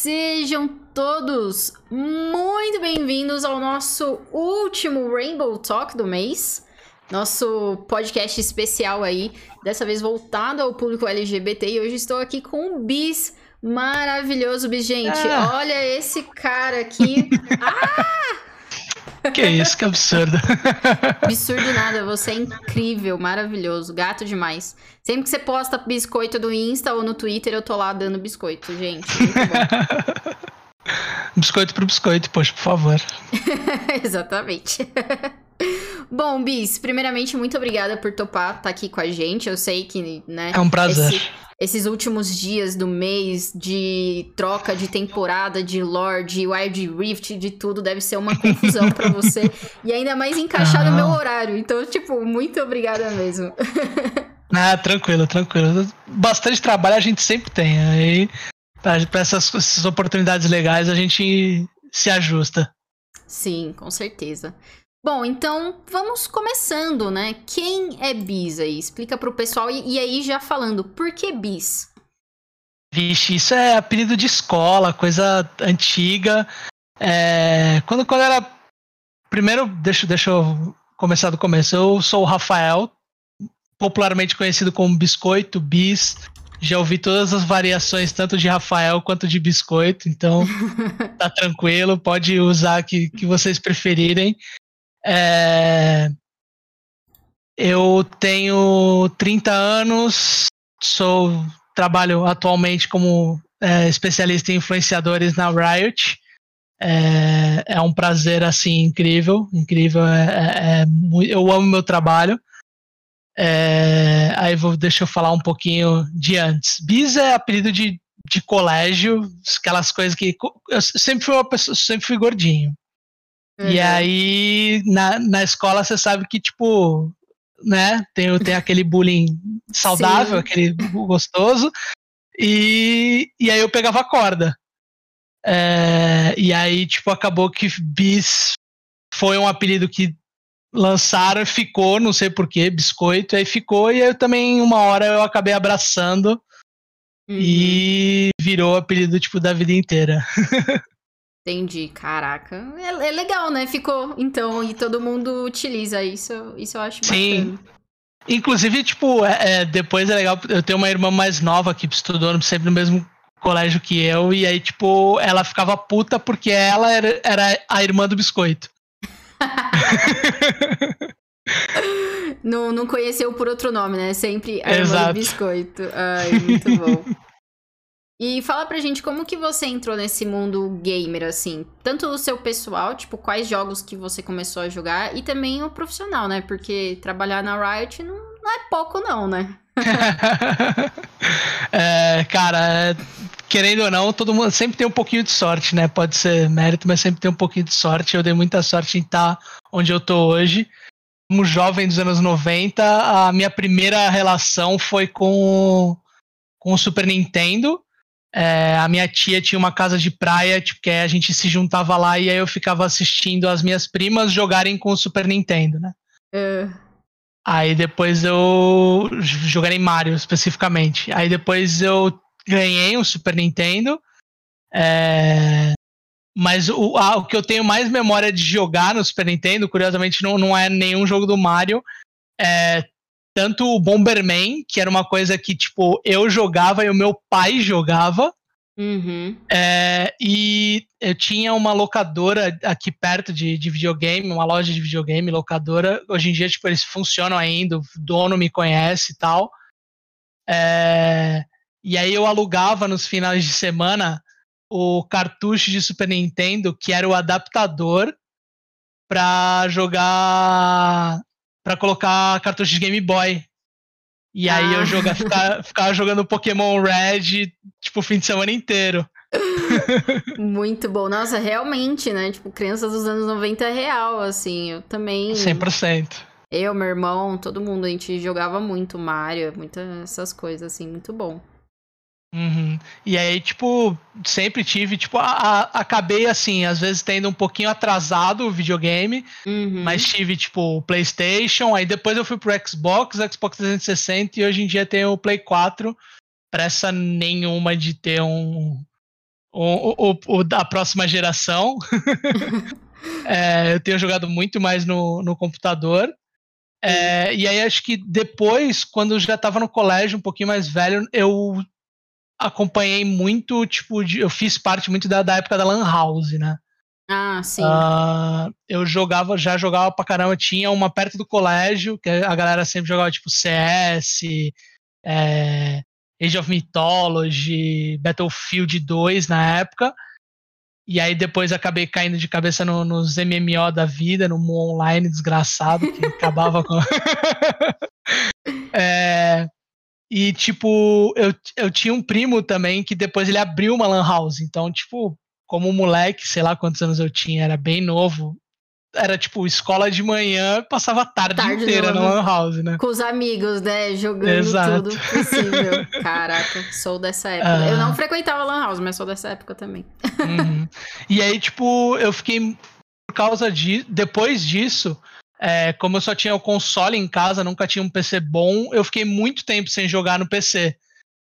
Sejam todos muito bem-vindos ao nosso último Rainbow Talk do mês. Nosso podcast especial aí, dessa vez voltado ao público LGBT. E hoje estou aqui com o Bis, maravilhoso Bis. Gente, ah. olha esse cara aqui. ah! Que isso, que absurdo. Absurdo nada, você é incrível, maravilhoso, gato demais. Sempre que você posta biscoito no Insta ou no Twitter, eu tô lá dando biscoito, gente. biscoito pro biscoito, poxa, por favor. Exatamente. Bom, Bis, primeiramente, muito obrigada por topar estar tá aqui com a gente. Eu sei que, né? É um prazer. Esse esses últimos dias do mês de troca de temporada, de lore, de Wild Rift, de tudo, deve ser uma confusão para você. E ainda mais encaixar no meu horário. Então, tipo, muito obrigada mesmo. ah, tranquilo, tranquilo. Bastante trabalho a gente sempre tem. Aí, para essas, essas oportunidades legais, a gente se ajusta. Sim, com certeza. Bom, então vamos começando, né? Quem é bis aí? Explica pro pessoal. E, e, aí, já falando, por que bis? Vixe, isso é apelido de escola, coisa antiga. É, quando, quando era. Primeiro, deixa, deixa eu começar do começo. Eu sou o Rafael, popularmente conhecido como Biscoito, Bis. Já ouvi todas as variações, tanto de Rafael quanto de biscoito, então tá tranquilo, pode usar que, que vocês preferirem. É... Eu tenho 30 anos, sou trabalho atualmente como é, especialista em influenciadores na Riot. É, é, um prazer assim incrível, incrível. É, é, é eu amo meu trabalho. É, aí vou, deixa eu falar um pouquinho de antes. Bis é apelido de, de colégio, aquelas coisas que eu sempre fui pessoa, sempre fui gordinho. Uhum. E aí, na, na escola, você sabe que, tipo, né, tem, tem aquele bullying saudável, Sim. aquele gostoso. E, e aí eu pegava a corda. É, e aí, tipo, acabou que Bis foi um apelido que lançaram e ficou, não sei porquê, biscoito, aí ficou, e aí eu também, uma hora, eu acabei abraçando uhum. e virou apelido, tipo, da vida inteira. Entendi, caraca. É, é, legal, né? Ficou, então, e todo mundo utiliza isso, isso eu acho Sim. Bacana. Inclusive, tipo, é, é, depois é legal, eu tenho uma irmã mais nova que estudou sempre no mesmo colégio que eu, e aí, tipo, ela ficava puta porque ela era, era a irmã do biscoito. não, não conheceu por outro nome, né? Sempre a irmã Exato. do biscoito. Ai, muito bom. E fala pra gente como que você entrou nesse mundo gamer, assim. Tanto o seu pessoal, tipo, quais jogos que você começou a jogar, e também o profissional, né? Porque trabalhar na Riot não, não é pouco, não, né? é, cara, querendo ou não, todo mundo sempre tem um pouquinho de sorte, né? Pode ser mérito, mas sempre tem um pouquinho de sorte. Eu dei muita sorte em estar onde eu tô hoje. Como jovem dos anos 90, a minha primeira relação foi com, com o Super Nintendo. É, a minha tia tinha uma casa de praia, tipo, que a gente se juntava lá e aí eu ficava assistindo as minhas primas jogarem com o Super Nintendo, né? Uh. Aí depois eu jogarei Mario especificamente. Aí depois eu ganhei um Super Nintendo. É... Mas o, a, o que eu tenho mais memória de jogar no Super Nintendo, curiosamente, não, não é nenhum jogo do Mario. É tanto o Bomberman, que era uma coisa que, tipo, eu jogava e o meu pai jogava. Uhum. É, e eu tinha uma locadora aqui perto de, de videogame, uma loja de videogame, locadora. Hoje em dia, tipo, eles funcionam ainda, o dono me conhece e tal. É, e aí eu alugava nos finais de semana o cartucho de Super Nintendo, que era o adaptador para jogar para colocar cartucho de Game Boy. E aí ah. eu joga, ficava, ficava jogando Pokémon Red, tipo, o fim de semana inteiro. Muito bom. Nossa, realmente, né? Tipo, crianças dos anos 90 é real, assim. Eu também. 100%. Eu, meu irmão, todo mundo, a gente jogava muito Mario, muitas essas coisas, assim, muito bom. Uhum. E aí, tipo, sempre tive, tipo, a, a, acabei assim, às vezes tendo um pouquinho atrasado o videogame, uhum. mas tive, tipo, o PlayStation, aí depois eu fui pro Xbox, Xbox 360 e hoje em dia tenho o Play 4, pressa nenhuma de ter um, o, da próxima geração. é, eu tenho jogado muito mais no, no computador. É, e aí acho que depois, quando eu já estava no colégio, um pouquinho mais velho, eu acompanhei muito, tipo, de, eu fiz parte muito da, da época da Lan House, né? Ah, sim. Uh, eu jogava, já jogava pra caramba. Tinha uma perto do colégio, que a galera sempre jogava tipo CS, é, Age of Mythology, Battlefield 2 na época. E aí depois acabei caindo de cabeça no, nos MMO da vida, no online desgraçado, que acabava com. é, e, tipo, eu, eu tinha um primo também que depois ele abriu uma Lan House. Então, tipo, como moleque, sei lá quantos anos eu tinha, era bem novo. Era tipo escola de manhã, passava a tarde, tarde inteira no Lan House, né? Com os amigos, né? Jogando Exato. tudo possível. Caraca, sou dessa época. Uh... Eu não frequentava Lan House, mas sou dessa época também. Uhum. E aí, tipo, eu fiquei. Por causa de. Depois disso, é, como eu só tinha o console em casa, nunca tinha um PC bom, eu fiquei muito tempo sem jogar no PC.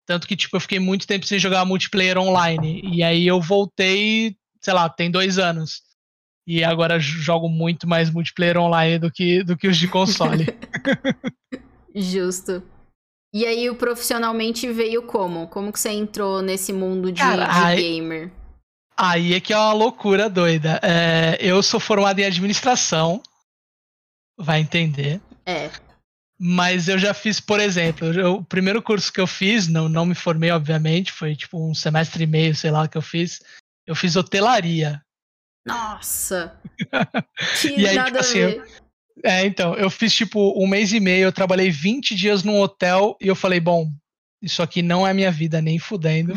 Tanto que, tipo, eu fiquei muito tempo sem jogar multiplayer online. E aí eu voltei, sei lá, tem dois anos. E agora jogo muito mais multiplayer online do que, do que os de console. Justo. E aí, o profissionalmente veio como? Como que você entrou nesse mundo de, Cara, de aí, gamer? Aí é que é uma loucura doida. É, eu sou formado em administração. Vai entender. É. Mas eu já fiz, por exemplo, eu, o primeiro curso que eu fiz, não, não me formei, obviamente, foi tipo um semestre e meio, sei lá, que eu fiz. Eu fiz hotelaria. Nossa! que e aí, tipo assim, eu, é, então, eu fiz tipo um mês e meio, eu trabalhei 20 dias num hotel e eu falei, bom, isso aqui não é minha vida, nem fudendo.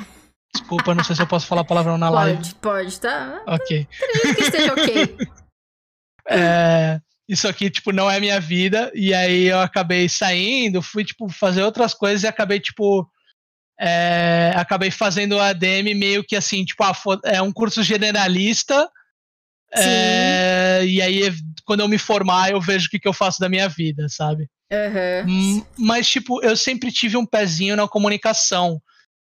Desculpa, não sei se eu posso falar palavrão na pode, live. Pode, pode, tá? Ok. Acredito que esteja ok. É, isso aqui, tipo, não é minha vida. E aí eu acabei saindo, fui, tipo, fazer outras coisas e acabei, tipo. É, acabei fazendo a ADM meio que assim, tipo, ah, é um curso generalista. É, e aí, quando eu me formar, eu vejo o que, que eu faço da minha vida, sabe? Uhum. Mas, tipo, eu sempre tive um pezinho na comunicação.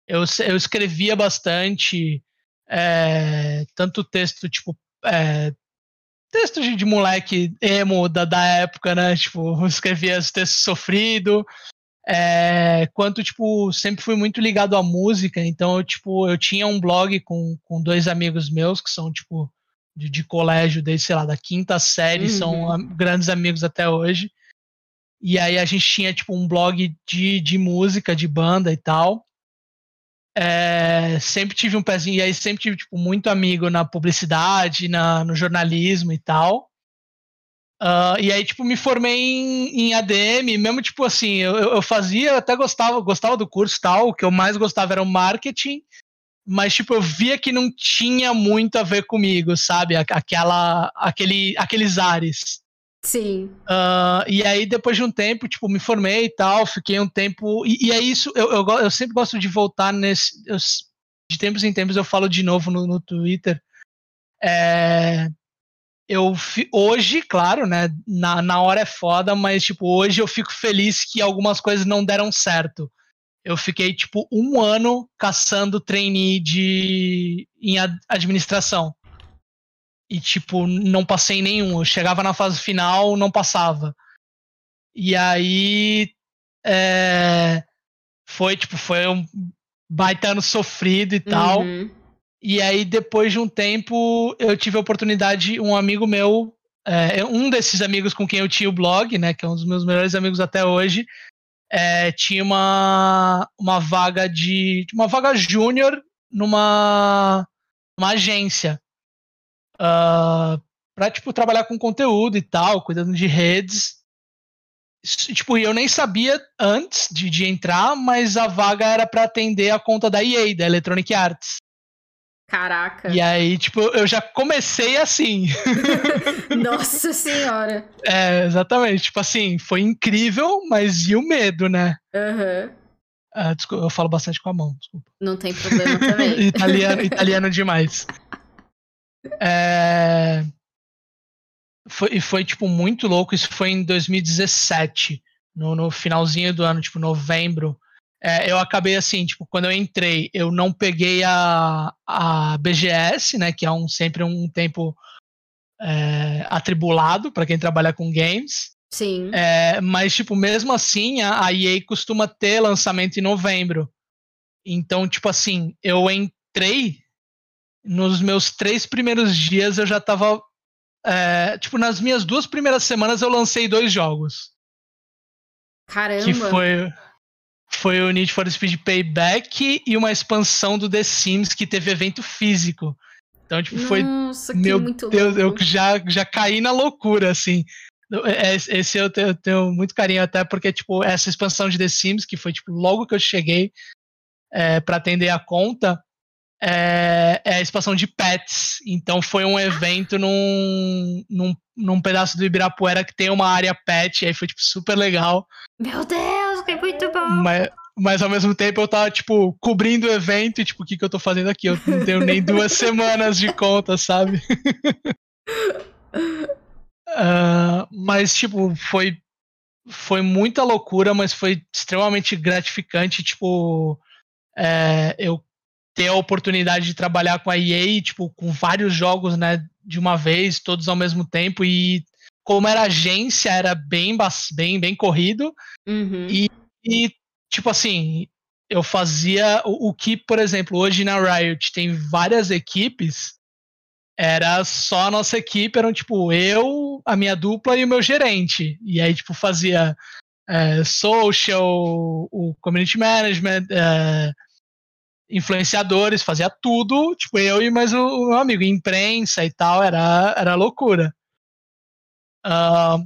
Eu, eu escrevia bastante, é, tanto texto, tipo, é, texto de, de moleque emo da, da época, né? Tipo, escrevia os textos sofrido. É, quanto, tipo, sempre fui muito ligado à música, então eu, tipo, eu tinha um blog com, com dois amigos meus que são, tipo, de, de colégio desde, sei lá, da quinta série, uhum. são grandes amigos até hoje. E aí a gente tinha, tipo, um blog de, de música, de banda e tal. É, sempre tive um pezinho, e aí sempre tive tipo, muito amigo na publicidade, na, no jornalismo e tal. Uh, e aí, tipo, me formei em, em ADM, mesmo, tipo, assim, eu, eu fazia, até gostava, gostava do curso tal, o que eu mais gostava era o marketing, mas, tipo, eu via que não tinha muito a ver comigo, sabe? Aquela, aquele, aqueles ares. Sim. Uh, e aí, depois de um tempo, tipo, me formei e tal, fiquei um tempo. E, e é isso, eu, eu, eu, sempre gosto de voltar nesse. Eu, de tempos em tempos eu falo de novo no, no Twitter. É, eu hoje, claro, né? Na, na hora é foda, mas tipo, hoje eu fico feliz que algumas coisas não deram certo. Eu fiquei, tipo, um ano caçando trainee de, em administração e, tipo, não passei nenhum. Eu chegava na fase final, não passava. E aí. É, foi, tipo, foi um baita ano sofrido e tal. Uhum. E aí, depois de um tempo, eu tive a oportunidade, um amigo meu, é, um desses amigos com quem eu tinha o blog, né, que é um dos meus melhores amigos até hoje, é, tinha uma, uma vaga de. uma vaga júnior numa, numa agência uh, para tipo trabalhar com conteúdo e tal, cuidando de redes. Tipo, eu nem sabia antes de, de entrar, mas a vaga era para atender a conta da EA, da Electronic Arts. Caraca. E aí, tipo, eu já comecei assim. Nossa senhora. É, exatamente. Tipo assim, foi incrível, mas e o medo, né? Aham. Uhum. Ah, desculpa, eu falo bastante com a mão, desculpa. Não tem problema também. italiano, italiano demais. É... Foi, e foi, tipo, muito louco. Isso foi em 2017, no, no finalzinho do ano, tipo, novembro. é, eu acabei assim, tipo, quando eu entrei, eu não peguei a, a BGS, né, que é um, sempre um tempo é, atribulado para quem trabalha com games. Sim. É, mas, tipo, mesmo assim, a, a EA costuma ter lançamento em novembro. Então, tipo assim, eu entrei, nos meus três primeiros dias eu já tava. É, tipo, nas minhas duas primeiras semanas eu lancei dois jogos. Caramba! Que foi, foi o Need for Speed Payback e uma expansão do The Sims que teve evento físico. Então, tipo, Nossa, foi. que Meu muito Deus, louco. eu já, já caí na loucura, assim. É, Esse eu tenho, eu tenho muito carinho, até porque, tipo, essa expansão de The Sims, que foi, tipo, logo que eu cheguei é, para atender a conta, é, é a expansão de pets. Então foi um evento num, num, num pedaço do Ibirapuera que tem uma área pet, e aí foi, tipo, super legal. Meu Deus, que muito bom! Mas, mas ao mesmo tempo eu tava, tipo, cobrindo o evento e, tipo, o que, que eu tô fazendo aqui? Eu não tenho nem duas semanas de conta, sabe? Ah, mas, tipo, foi, foi muita loucura, mas foi extremamente gratificante, tipo, é, eu ter a oportunidade de trabalhar com a EA, tipo, com vários jogos, né, de uma vez, todos ao mesmo tempo, e como era agência, era bem, bem, bem corrido, Uhum. e, e, tipo assim, eu fazia o, o que, por exemplo, hoje na Riot tem várias equipes, era só a nossa equipe, eram tipo eu, a minha dupla e o meu gerente. E aí, tipo, fazia é, social, o community management, é, influenciadores, fazia tudo, tipo, eu e mais o, o meu amigo, imprensa e tal, era, era loucura. Ah,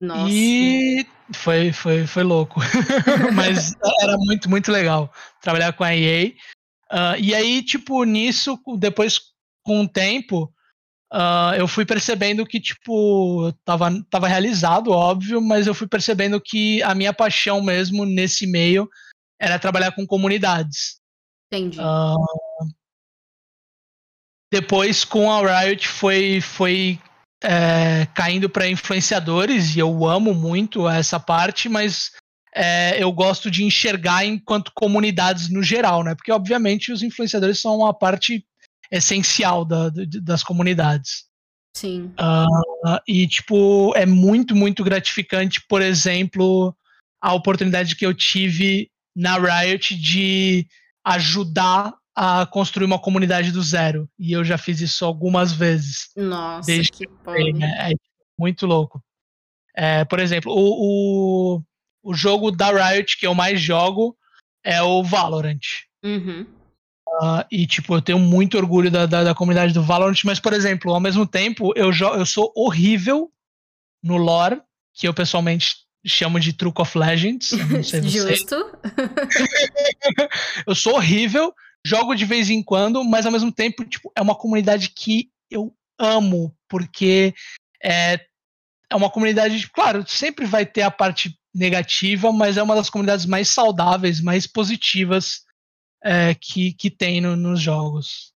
Nossa. E foi, foi, foi louco. Mas era muito, muito legal trabalhar com a EA. Ah, e aí, tipo, nisso, depois, com o tempo, ah, eu fui percebendo que, tipo, tava, tava realizado, óbvio, mas eu fui percebendo que a minha paixão mesmo nesse meio era trabalhar com comunidades. Entendi. Ah, depois, com a Riot, foi, foi é, caindo para influenciadores, e eu amo muito essa parte, mas é, eu gosto de enxergar enquanto comunidades no geral, né? Porque, obviamente, os influenciadores são uma parte essencial da, da- das comunidades. Sim. Ah, e, tipo, é muito, muito gratificante, por exemplo, a oportunidade que eu tive na Riot de ajudar a construir uma comunidade do zero. E eu já fiz isso algumas vezes. Nossa, Desde que É, bom. é muito louco. É, por exemplo, o, o, o jogo da Riot que eu mais jogo é o Valorant. Uhum. Ah, e, tipo, eu tenho muito orgulho da, da, da comunidade do Valorant, mas, por exemplo, ao mesmo tempo, eu, eu sou horrível no lore, que eu pessoalmente chamo de Truco of Legends. Eu não sei. Justo. Eu sou horrível, jogo de vez em quando, mas ao mesmo tempo, tipo, é uma comunidade que eu amo, porque é, é uma comunidade, claro, sempre vai ter a parte negativa, mas é uma das comunidades mais saudáveis, mais positivas é, que, que tem no- nos jogos.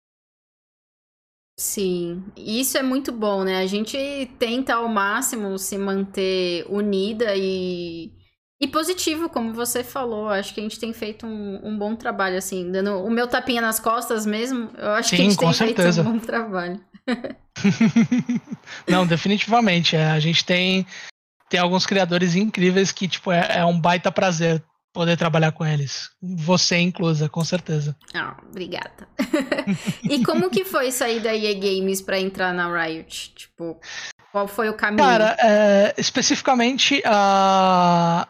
Sim, isso é muito bom, né? A gente tenta ao máximo se manter unida e, e positivo, como você falou. Acho que a gente tem feito um, um bom trabalho, assim, dando o meu tapinha nas costas mesmo. Eu acho que a Sim, gente tem certeza. feito um bom trabalho. Não, definitivamente. é, a gente tem, tem alguns criadores incríveis que, tipo, é, é um baita prazer poder trabalhar com eles. Você inclusa, com certeza. Ah, obrigada. e como que foi sair da EA Games pra entrar na Riot? Tipo, qual foi o caminho? Cara, é, especificamente, ah,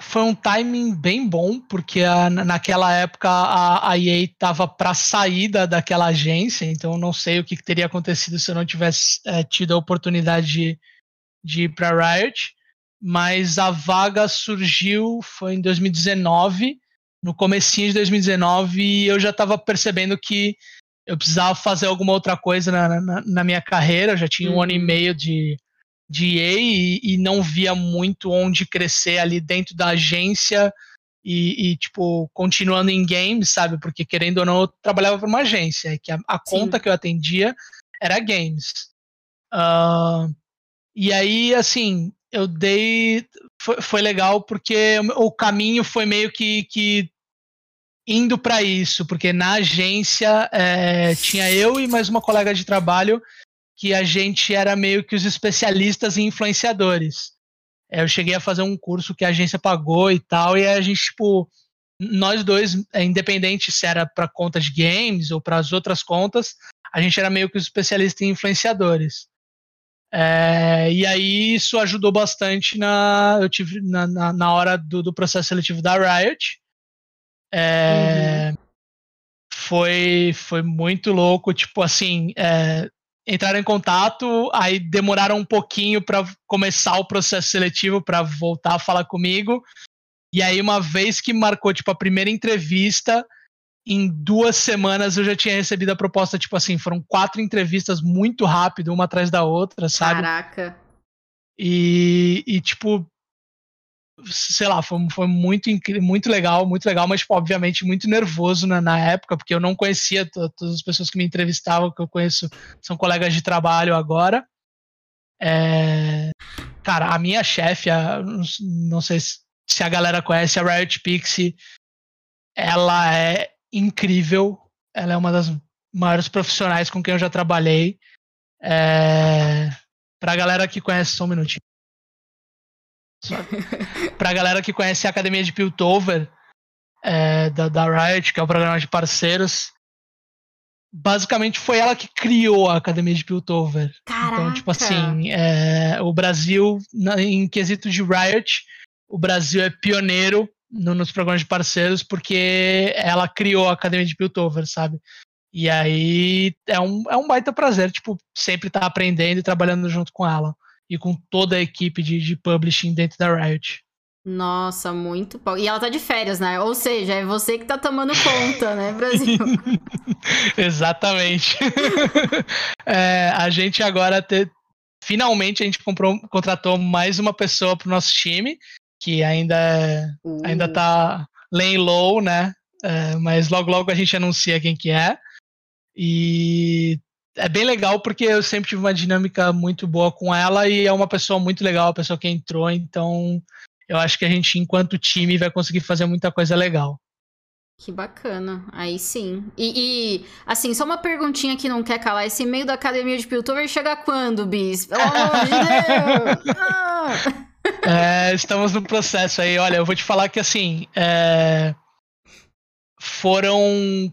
foi um timing bem bom, porque na- naquela época a, a EA estava para sair da, daquela agência, então não sei o que, que teria acontecido se eu não tivesse eh, tido a oportunidade de, de ir para Riot. Mas a vaga surgiu, foi em 2019, no comecinho de 2019, e eu já estava percebendo que eu precisava fazer alguma outra coisa na, na, na minha carreira, eu já tinha um ano e Uhum. meio de, de EA e, e não via muito onde crescer ali dentro da agência e, e, tipo, continuando em games, sabe? Porque, querendo ou não, eu trabalhava para uma agência, que a, a conta que eu atendia era games. Ah, e aí, assim, eu dei. Foi, foi legal porque o caminho foi meio que, que indo para isso, porque na agência é, tinha eu e mais uma colega de trabalho que a gente era meio que os especialistas em influenciadores. É, eu cheguei a fazer um curso que a agência pagou e tal, e a gente, tipo, nós dois, é, independente se era para conta de games ou para as outras contas, a gente era meio que os especialistas em influenciadores. É, e aí isso ajudou bastante na, eu tive, na, na, na hora do, do, processo seletivo da Riot. É, uhum. foi, foi muito louco, tipo assim, é, entraram em contato, aí demoraram um pouquinho para começar o processo seletivo para voltar a falar comigo. E aí uma vez que marcou tipo a primeira entrevista, em duas semanas eu já tinha recebido a proposta, tipo assim, foram quatro entrevistas muito rápido, uma atrás da outra, sabe? Caraca. E, e tipo, sei lá, foi, foi muito, muito legal, muito legal, mas, tipo, obviamente, muito nervoso na, na época, porque eu não conhecia todas as pessoas que me entrevistavam, que eu conheço, são colegas de trabalho agora. É... Cara, a minha chefe, não sei se a galera conhece, a Riot Pixie, ela é incrível. Ela é uma das maiores profissionais com quem eu já trabalhei. É... Pra galera que conhece, só um minutinho. pra galera que conhece a Academia de Piltover, é, da, da Riot, que é o programa de parceiros, basicamente foi ela que criou a Academia de Piltover. Caraca. Então, tipo assim, é, o Brasil, na, em quesito de Riot, o Brasil é pioneiro no, nos programas de parceiros porque ela criou a Academia de Piltover, sabe? E aí é um, é um baita prazer, tipo, sempre estar tá aprendendo e trabalhando junto com ela. E com toda a equipe de, de publishing dentro da Riot. Nossa, muito bom. E ela tá de férias, né? Ou seja, é você que tá tomando conta, né, Brasil? Exatamente. é, a gente agora te... finalmente a gente comprou, contratou mais uma pessoa pro nosso time, que ainda uh. ainda tá laying low, né? É, mas logo logo a gente anuncia quem que é. E é bem legal porque eu sempre tive uma dinâmica muito boa com ela e é uma pessoa muito legal, a pessoa que entrou, então eu acho que a gente, enquanto time, vai conseguir fazer muita coisa legal. Que bacana, aí sim. E, e, assim, só uma perguntinha que não quer calar: esse meio da academia de Piltover chega quando, Bis? Pelo amor de Deus! Ah! É, estamos no processo aí. Olha, eu vou te falar que assim. É, foram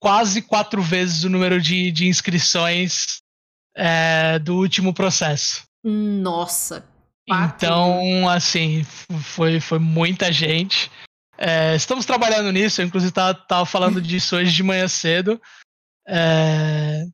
quase quatro vezes o número de, de inscrições é, do último processo. Nossa! Quatro. Então, assim, foi, foi muita gente. É, estamos trabalhando nisso, eu inclusive estava tava falando disso hoje de manhã cedo. É,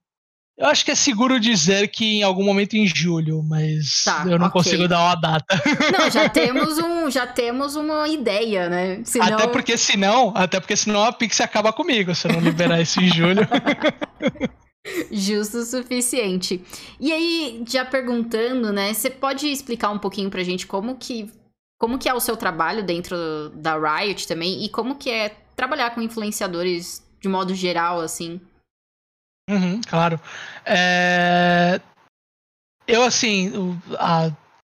eu acho que é seguro dizer que em algum momento em julho, mas tá, eu não okay. consigo dar uma data. Não, já temos um, já temos uma ideia, né? Senão... Até porque senão, até porque senão a Pix acaba comigo se eu não liberar isso em julho. Justo o suficiente. E aí, já perguntando, né? Você pode explicar um pouquinho pra gente como que como que é o seu trabalho dentro da Riot também e como que é trabalhar com influenciadores de modo geral, assim? Uhum, claro. É... Eu, assim, a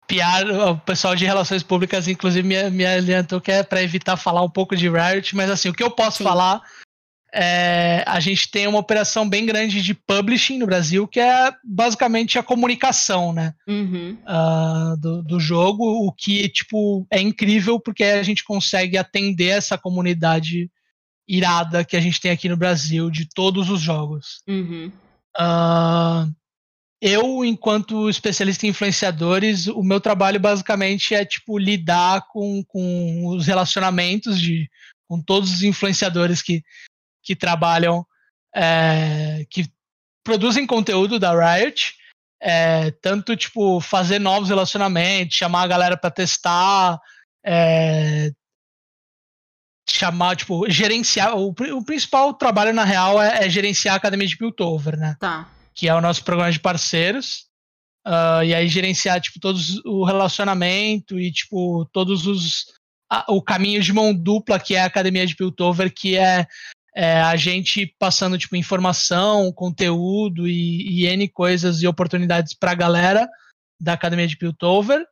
PR, o pessoal de relações públicas, inclusive, me, me alientou que é para evitar falar um pouco de Riot, mas, assim, o que eu posso Sim. falar é, a gente tem uma operação bem grande de publishing no Brasil, que é basicamente a comunicação, né? Uhum. Uh, do, do, jogo, o que, tipo, é incrível porque a gente consegue atender essa comunidade irada que a gente tem aqui no Brasil de todos os jogos. Uhum. Uh, eu, enquanto especialista em influenciadores, o meu trabalho basicamente é tipo lidar com, com os relacionamentos de com todos os influenciadores que, que trabalham, é, que produzem conteúdo da Riot, é, tanto tipo fazer novos relacionamentos, chamar a galera para testar, é, chamar, tipo, gerenciar. O, o, principal trabalho, na real, é, é, gerenciar a academia de Piltover, né? Tá. Que é o nosso programa de parceiros. Uh, e aí gerenciar, tipo, todos o relacionamento e, tipo, todos os. A, o caminho de mão dupla que é a academia de Piltover, que é, é a gente passando, tipo, informação, conteúdo e, e N coisas e oportunidades pra galera da academia de Piltover.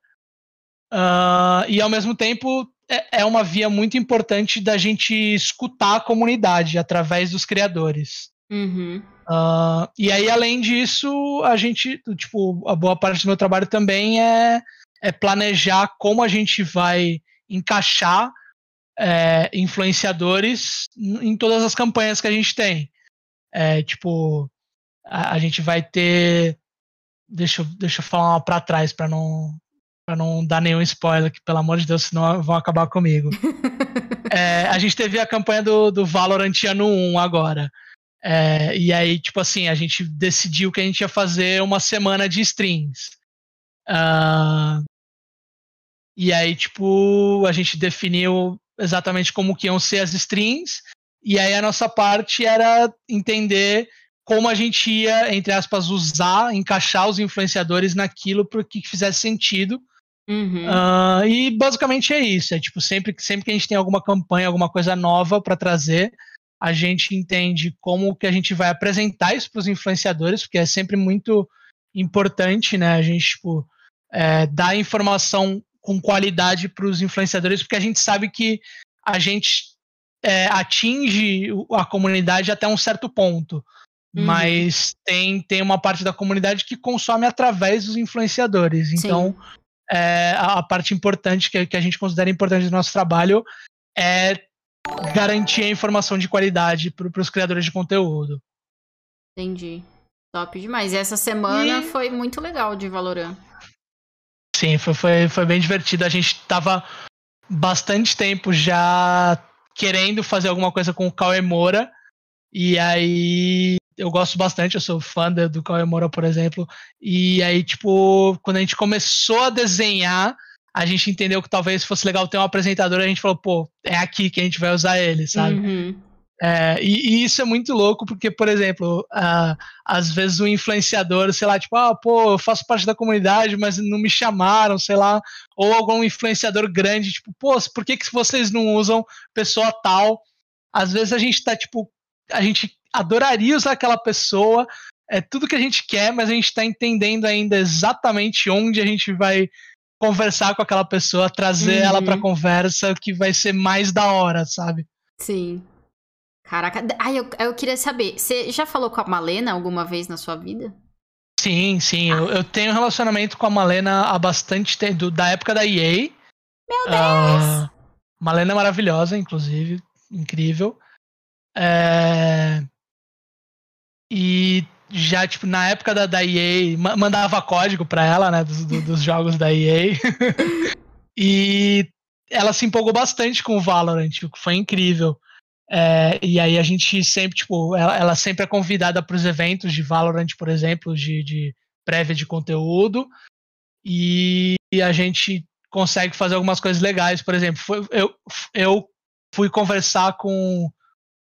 Uh, e ao mesmo tempo é, é uma via muito importante da gente escutar a comunidade através dos criadores. Uhum. Uh, e aí, além disso, a gente, tipo, a boa parte do meu trabalho também é, é planejar como a gente vai encaixar é, influenciadores em todas as campanhas que a gente tem. É, tipo, a, a, gente vai ter. Deixa, eu, deixa eu falar uma para trás para não para não dar nenhum spoiler, que pelo amor de Deus, senão vão acabar comigo. é, a gente teve a campanha do, do Valorant ano 1 agora. É, e aí, tipo assim, a gente decidiu que a gente ia fazer uma semana de streams. Uh, e aí, tipo, a gente definiu exatamente como que iam ser as streams. E aí a nossa parte era entender como a gente ia, entre aspas, usar, encaixar os influenciadores naquilo para que fizesse sentido Uhum. Uh, e basicamente é isso. É tipo, sempre, sempre que a gente tem alguma campanha, alguma coisa nova para trazer, a gente entende como que a gente vai apresentar isso para os influenciadores, porque é sempre muito importante, né? A gente, tipo, é, dar informação com qualidade para os influenciadores, porque a gente sabe que a gente é, atinge a comunidade até um certo ponto. Uhum. Mas tem, tem uma parte da comunidade que consome através dos influenciadores. Então, Sim é, a, parte importante que, que a gente considera importante do nosso trabalho é garantir a informação de qualidade para os criadores de conteúdo. Entendi. Top demais. E essa semana e... foi muito legal de Valorant. Sim, foi, foi, foi bem divertido. A gente tava bastante tempo já querendo fazer alguma coisa com o Cauê Moura. E aí eu gosto bastante, eu sou fã do, do Cauê Moura, por exemplo. E aí, tipo, quando a gente começou a desenhar, a gente entendeu que talvez fosse legal ter um apresentador, a gente falou, pô, é aqui que a gente vai usar ele, sabe? Uhum. É, e, e, isso é muito louco, porque, por exemplo, uh, às vezes o influenciador, sei lá, tipo, ah, pô, eu faço parte da comunidade, mas não me chamaram, sei lá, ou algum influenciador grande, tipo, pô, por que, que vocês não usam pessoa tal? Às vezes a gente tá, tipo, a gente adoraria usar aquela pessoa, é tudo que a gente quer, mas a gente está entendendo ainda exatamente onde a gente vai conversar com aquela pessoa, trazer uhum. ela para conversa, que vai ser mais da hora, sabe? Sim. Caraca, ai, eu, eu queria saber, você já falou com a Malena alguma vez na sua vida? Sim, sim, ah. eu, eu, tenho relacionamento com a Malena há bastante tempo, da época da EA. Meu Deus! Uh, Malena é maravilhosa, inclusive, incrível. É... E já, tipo, na época da, da EA, mandava código pra ela, né, dos, dos jogos da EA. e ela se empolgou bastante com o Valorant, o que foi incrível. É, e aí a gente sempre, tipo, ela, ela sempre é convidada para os eventos de Valorant, por exemplo, de, de prévia de conteúdo. E, e a gente consegue fazer algumas coisas legais. Por exemplo, foi, eu, eu fui conversar com,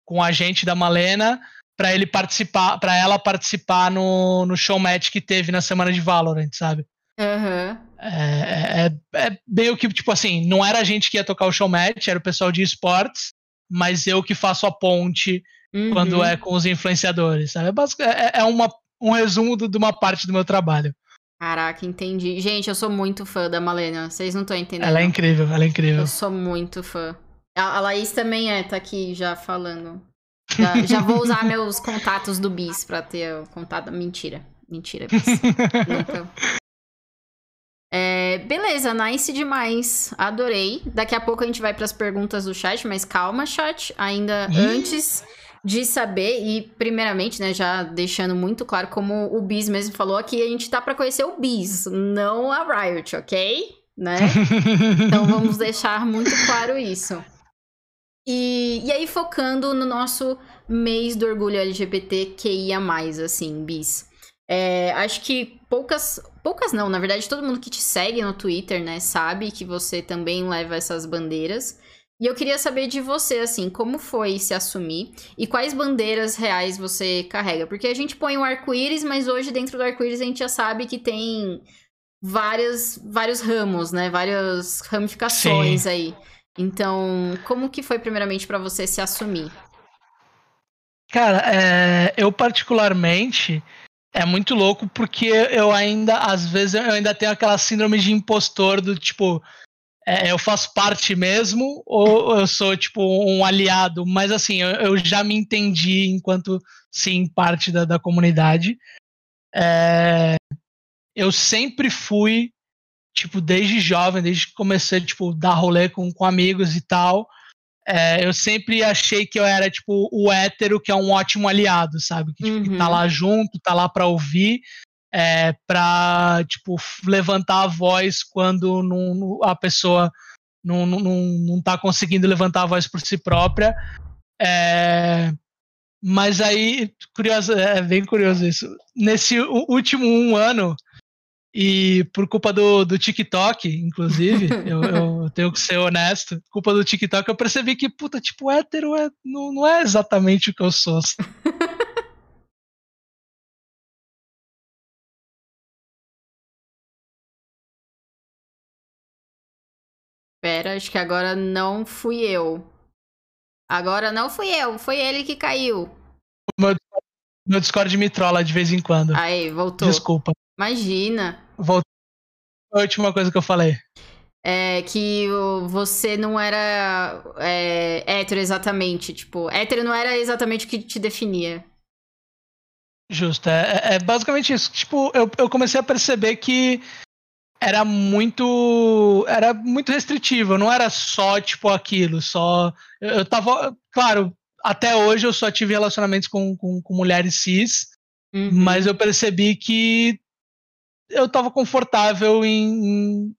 com a gente da Malena para ele participar, para ela participar no, no show match que teve na semana de Valorant, sabe? Uhum. É, é, é meio que, tipo assim, não era a gente que ia tocar o show match, era o pessoal de esportes, mas eu que faço a ponte uhum. quando é com os influenciadores, sabe? É, é, é uma, um resumo do, de uma parte do meu trabalho. Caraca, entendi. Gente, eu sou muito fã da Malena, vocês não estão entendendo. Ela é incrível, ela é incrível. Eu sou muito fã. A, a Laís também é, tá aqui já falando. Já, já vou usar meus contatos do Bis pra ter o contato. Mentira. Mentira, Bis. Nunca. É, beleza, nice demais. Adorei. Daqui a pouco a gente vai para as perguntas do chat, mas calma, chat. Ainda antes de saber, e primeiramente, né, já deixando muito claro, como o Bis mesmo falou aqui, a gente tá para conhecer o Bis, não a Riot, ok? Né? então vamos deixar muito claro isso. E, e aí, focando no nosso mês do orgulho LGBT que ia mais, assim, bis. É, acho que poucas. Poucas não, na verdade, todo mundo que te segue no Twitter, né, sabe que você também leva essas bandeiras. E eu queria saber de você, assim, como foi se assumir e quais bandeiras reais você carrega? Porque a gente põe o arco-íris, mas hoje dentro do arco-íris a gente já sabe que tem várias, vários ramos, né? Várias ramificações Sim. aí. Então, como que foi primeiramente para você se assumir? Cara, é, eu particularmente é muito louco porque eu ainda, às vezes, eu ainda tenho aquela síndrome de impostor do tipo, é, eu faço parte mesmo ou eu sou tipo um aliado? Mas assim, eu, eu já me entendi enquanto sim parte da, da comunidade. É, eu sempre fui, tipo, desde jovem, desde que comecei, tipo, dar rolê com, com amigos e tal. É, eu sempre achei que eu era, tipo, o hétero que é um ótimo aliado, sabe? Que, tipo, uhum. que tá uhum. lá junto, tá lá pra ouvir, é, pra, tipo, levantar a voz quando não, a pessoa não, não, não tá conseguindo levantar a voz por si própria. É, mas aí, curioso, é bem curioso isso. Nesse último um ano, e por culpa do, do TikTok, inclusive, eu, eu, tenho que ser honesto, culpa do TikTok, eu percebi que, puta, tipo, hétero é, não, não é exatamente o que eu sou. Pera, acho que agora não fui eu. Agora não fui eu, foi ele que caiu. Meu, meu Discord me trola de vez em quando. Aí, voltou. Desculpa. Imagina. Voltou. A última coisa que eu falei. É que você não era é, hétero exatamente. Tipo, hétero não era exatamente o que te definia. Justo, é, é, é basicamente isso. Tipo, eu, eu comecei a perceber que era muito era muito restritivo, não era só tipo aquilo, só eu, eu tava, claro, até hoje eu só tive relacionamentos com, com, com mulheres cis, uhum. mas eu percebi que eu estava confortável em, em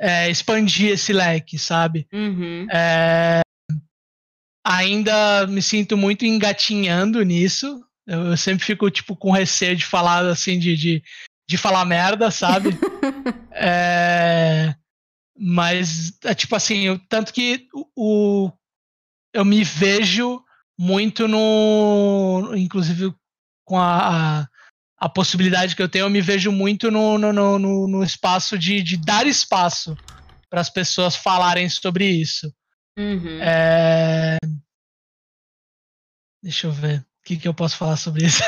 é, expandir esse leque, sabe? Uhum. É, ainda me sinto muito engatinhando nisso. Eu, eu, sempre fico, tipo, com receio de falar, assim, de, de, de falar merda, sabe? é, mas, é tipo assim, eu, tanto que o, o, eu me vejo muito no. Inclusive com a, a a possibilidade que eu tenho, eu me vejo muito no, no, no, no espaço de, de dar espaço para as pessoas falarem sobre isso. Uhum. É... Deixa eu ver. O que, que eu posso falar sobre isso?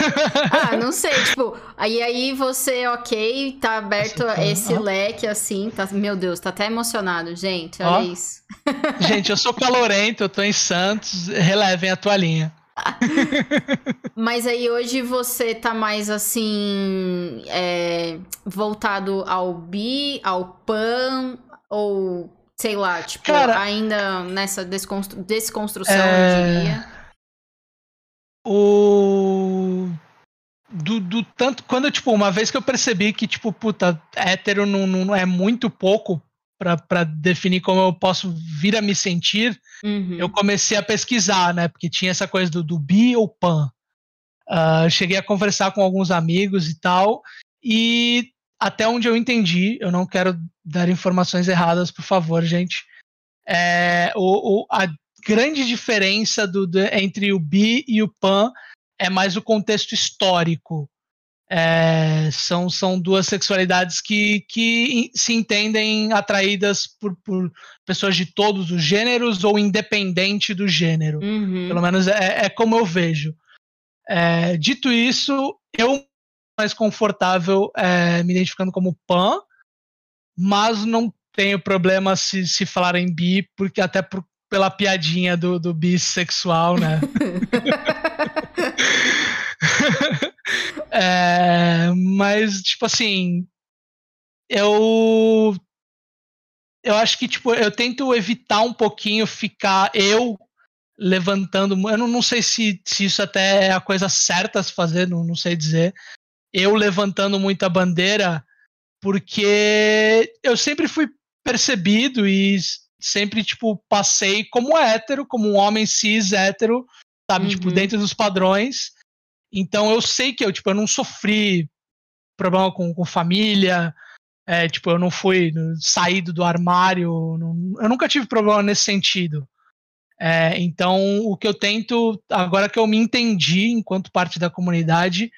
ah, não sei, tipo, aí aí você, ok, tá aberto tá... esse leque assim, tá, meu Deus, tá até emocionado, gente, olha isso. gente, eu sou calorento, eu tô em Santos, relevem a tua linha. Mas aí hoje você tá mais assim. É, voltado ao bi, ao pan, ou sei lá, tipo, Cara, ainda nessa desconstru desconstrução, é... eu diria. O. Do, do, tanto quando tipo uma vez que eu percebi que tipo puta hétero não, não é muito pouco para definir como eu posso vir a me sentir, uhum. eu comecei a pesquisar, né? Porque tinha essa coisa do, do bi ou pan. Uh, cheguei a conversar com alguns amigos e tal, e até onde eu entendi, eu não quero dar informações erradas, por favor, gente. É, o, o, a grande diferença do, do, entre o bi e o pan é mais o contexto histórico. É, são, são duas sexualidades que, que se entendem atraídas por, por pessoas de todos os gêneros ou independente do gênero. Uhum. Pelo menos é, é, como eu vejo. É, dito isso, eu mais confortável é, me identificando como pan, mas não tenho problema se, se falarem bi, porque até por, pela piadinha do, do bissexual, né? É, mas, tipo assim, eu. Eu acho que, tipo, eu tento evitar um pouquinho ficar eu levantando. Eu não, não sei se, se isso até é a coisa certa a se fazer, não, não sei dizer. Eu levantando muita bandeira, porque eu sempre fui percebido e sempre, tipo, passei como hétero, como um homem cis hétero, sabe? Tipo, uhum. Tipo, dentro dos padrões. Então eu sei que eu, tipo, eu não sofri problema com, com família, é, tipo, eu não fui saído do armário, não, eu nunca tive problema nesse sentido. É, então, o que eu tento, agora que eu me entendi enquanto parte da comunidade,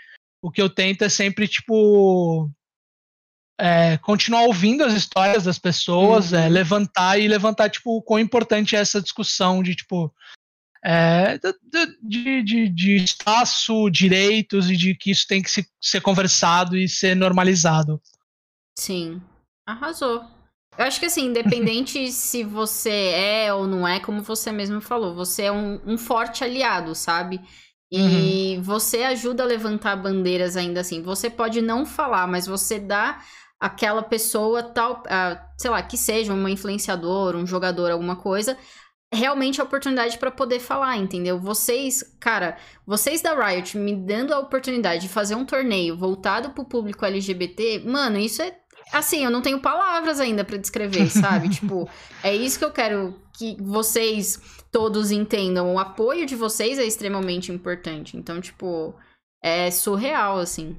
o que eu tento é sempre, tipo, é, continuar ouvindo as histórias das pessoas, é, uhum. levantar e levantar, tipo, o quão importante é essa discussão de, tipo, é, de, de, de, espaço, direitos e de que isso tem que se, ser conversado e ser normalizado. Sim, arrasou. Eu acho que assim, independente se você é ou não é, como você mesmo falou, você é um, um forte aliado, sabe? E uhum. você ajuda a levantar bandeiras ainda assim. Você pode não falar, mas você dá aquela pessoa tal, uh, sei lá, que seja uma influenciador, um jogador, alguma coisa, realmente a oportunidade para poder falar, entendeu? Vocês, cara, vocês da Riot me dando a oportunidade de fazer um torneio voltado pro público LGBT, mano, isso é assim, eu não tenho palavras ainda para descrever, sabe? tipo, é isso que eu quero que vocês todos entendam. O apoio de vocês é extremamente importante. Então, tipo, é surreal assim.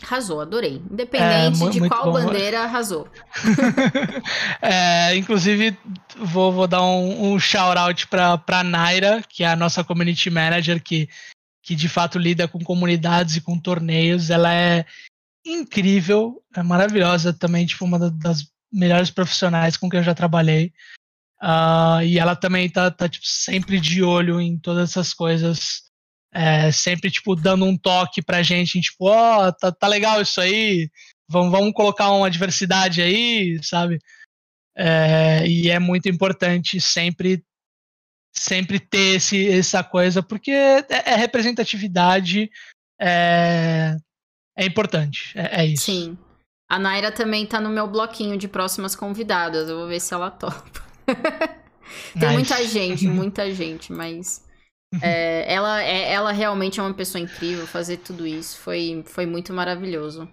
Arrasou, adorei. Independente é, de qual bom. bandeira, arrasou. é, inclusive, vou, vou dar um, um shout-out para a Naira, que é a nossa community manager, que, que de fato lida com comunidades e com torneios. Ela é incrível, é maravilhosa também, tipo, uma das melhores profissionais com quem eu já trabalhei. Uh, e ela também tá, tá tipo, sempre de olho em todas essas coisas é, sempre, tipo, dando um toque pra gente, tipo, ó, oh, tá, tá legal isso aí, vamos, vamos colocar uma diversidade aí, sabe? É, e é muito importante sempre sempre ter esse, essa coisa, porque é, é representatividade, é, é importante, é, é, isso. Sim. A Naira também tá no meu bloquinho de próximas convidadas, eu vou ver se ela topa. Tem nice. muita gente, muita gente, mas é, ela, é, ela realmente é uma pessoa incrível, fazer tudo isso foi, foi muito maravilhoso.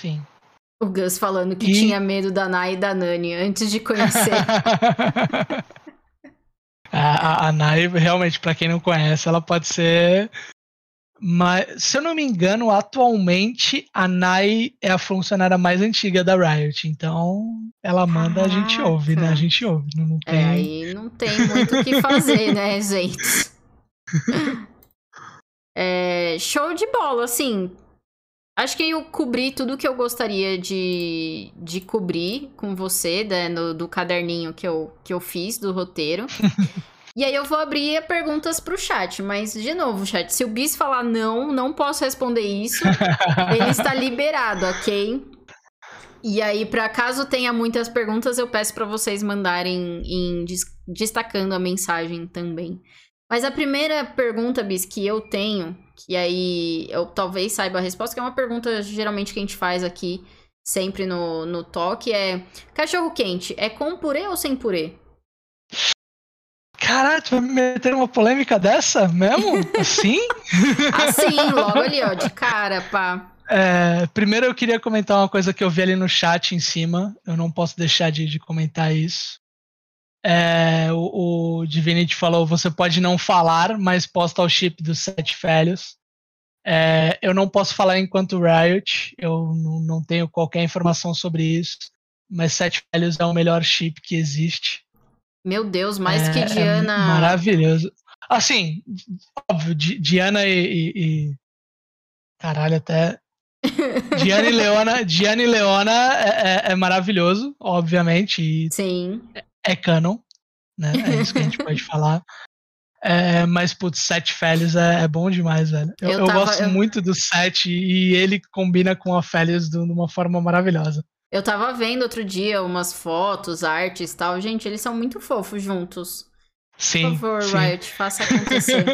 Sim. O Gus falando que e... tinha medo da Nai e da Nani antes de conhecer. a, a, a Nai, realmente, para quem não conhece, ela pode ser mas, se eu não me engano, atualmente a Nai é a funcionária mais antiga da Riot. Então, ela manda, Caraca. a gente ouve, né? A gente ouve. Não, não tem... É, aí não tem muito o que fazer, né, gente? é, show de bola, assim. Acho que eu cobri tudo que eu gostaria de, de cobrir com você, né, no, do caderninho que eu, que eu fiz, do roteiro. E aí eu vou abrir perguntas pro chat, mas de novo, chat, se o Bis falar não, não posso responder isso, ele está liberado, ok? E aí, para caso tenha muitas perguntas, eu peço para vocês mandarem em destacando a mensagem também. Mas a primeira pergunta, Bis, que eu tenho, que aí eu talvez saiba a resposta, que é uma pergunta geralmente que a gente faz aqui sempre no, no toque, é cachorro quente, é com purê ou sem purê? Caralho, tu vai me meter uma polêmica dessa mesmo? Assim? assim, logo ali, ó, de cara, pá. É, primeiro eu queria comentar uma coisa que eu vi ali no chat em cima. Eu não posso deixar de, de comentar isso. É, o, o, Divinity falou: você pode não falar, mas posta o chip dos sete velhos. É, eu não posso falar enquanto Riot, eu não, tenho qualquer informação sobre isso. Mas sete velhos é o melhor chip que existe. Meu Deus, mais é, que é Diana. É maravilhoso. Assim, óbvio, Diana e, e, e. Caralho, até. Diana e Leona, Diana e Leona é, é, é maravilhoso, obviamente. Sim. É, é canon, né? É isso que a gente pode falar. É, mas, putz, Sete Félix é, é, bom demais, velho. Eu, eu, tava, eu gosto eu... muito do Sete e ele combina com a Félix de uma forma maravilhosa. Eu tava vendo outro dia umas fotos, artes e tal. Gente, eles são muito fofos juntos. Sim. Por favor, sim. Riot, faça acontecer.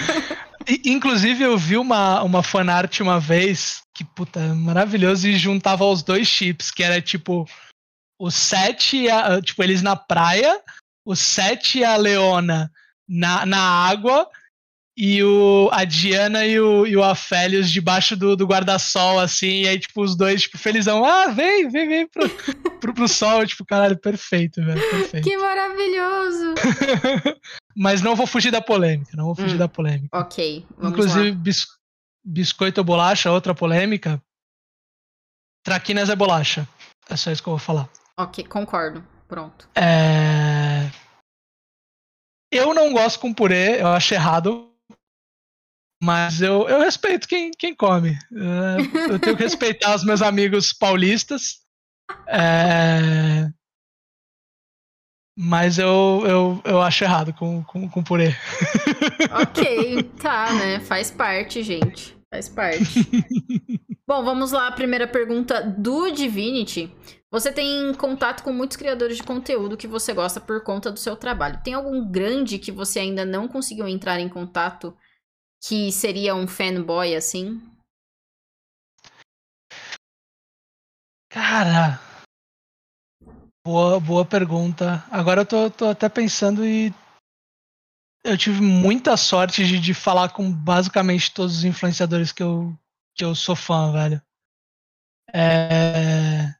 Inclusive, eu vi uma, uma fanart uma vez que, puta, maravilhoso, e juntava os dois chips, que era tipo o Sete, tipo, eles na praia, o Sete e a Leona na, na água, e o, a Diana e o, e o Afélios debaixo do, do guarda-sol, assim, e aí, tipo, os dois, tipo, felizão, ah, vem, vem, vem pro, pro, pro sol, tipo, caralho, perfeito, velho, perfeito. Que maravilhoso! Mas não vou fugir da polêmica, não vou fugir hum, da polêmica. Ok, vamos Inclusive. Bis, biscoito ou bolacha, outra polêmica. Traquinas é bolacha. É só isso que eu vou falar. Ok, concordo. Pronto. É... Eu não gosto com purê, eu acho errado. Mas eu, eu respeito quem, quem come. É, eu tenho que respeitar os meus amigos paulistas. É... Mas eu, eu, eu acho errado com, com, com purê. Ok, tá, né? Faz parte, gente. Faz parte. Bom, vamos lá. A primeira pergunta do Divinity. Você tem contato com muitos criadores de conteúdo que você gosta por conta do seu trabalho. Tem algum grande que você ainda não conseguiu entrar em contato que seria um fanboy assim? Cara, boa, boa pergunta. Agora eu tô, tô até pensando e eu tive muita sorte de, de falar com basicamente todos os influenciadores que eu, que eu sou fã, velho. É...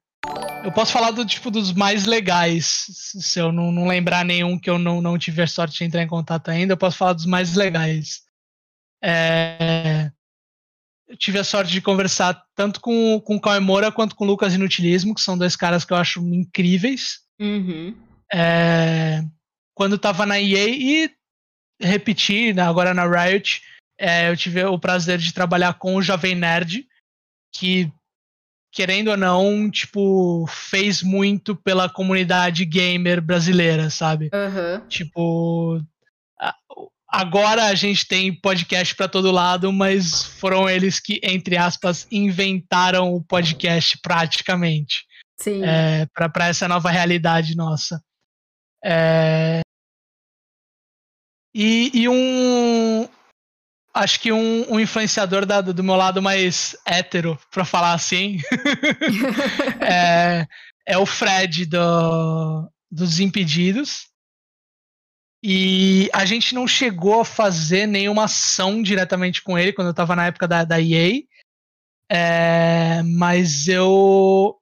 Eu posso falar do tipo dos mais legais, se eu não, não lembrar nenhum que eu não, não tiver sorte de entrar em contato ainda, eu posso falar dos mais legais. É... Eu tive a sorte de conversar tanto com, com o Cauê Moura quanto com o Lucas Inutilismo, que são dois caras que eu acho incríveis. Uhum. É... Quando tava na EA e repetir, né, agora na Riot, é, eu tive o prazer de trabalhar com o Jovem Nerd, que, querendo ou não, tipo, fez muito pela comunidade gamer brasileira, sabe? Uhum. Tipo, agora a gente tem podcast para todo lado, mas foram eles que, entre aspas, inventaram o podcast praticamente. Sim. É, para essa nova realidade nossa. É, e, e um. Acho que um, um influenciador da, do meu lado mais hétero, pra falar assim, é, é o Fred do, dos Impedidos. E a gente não chegou a fazer nenhuma ação diretamente com ele quando eu tava na época da, da EA. É, mas eu.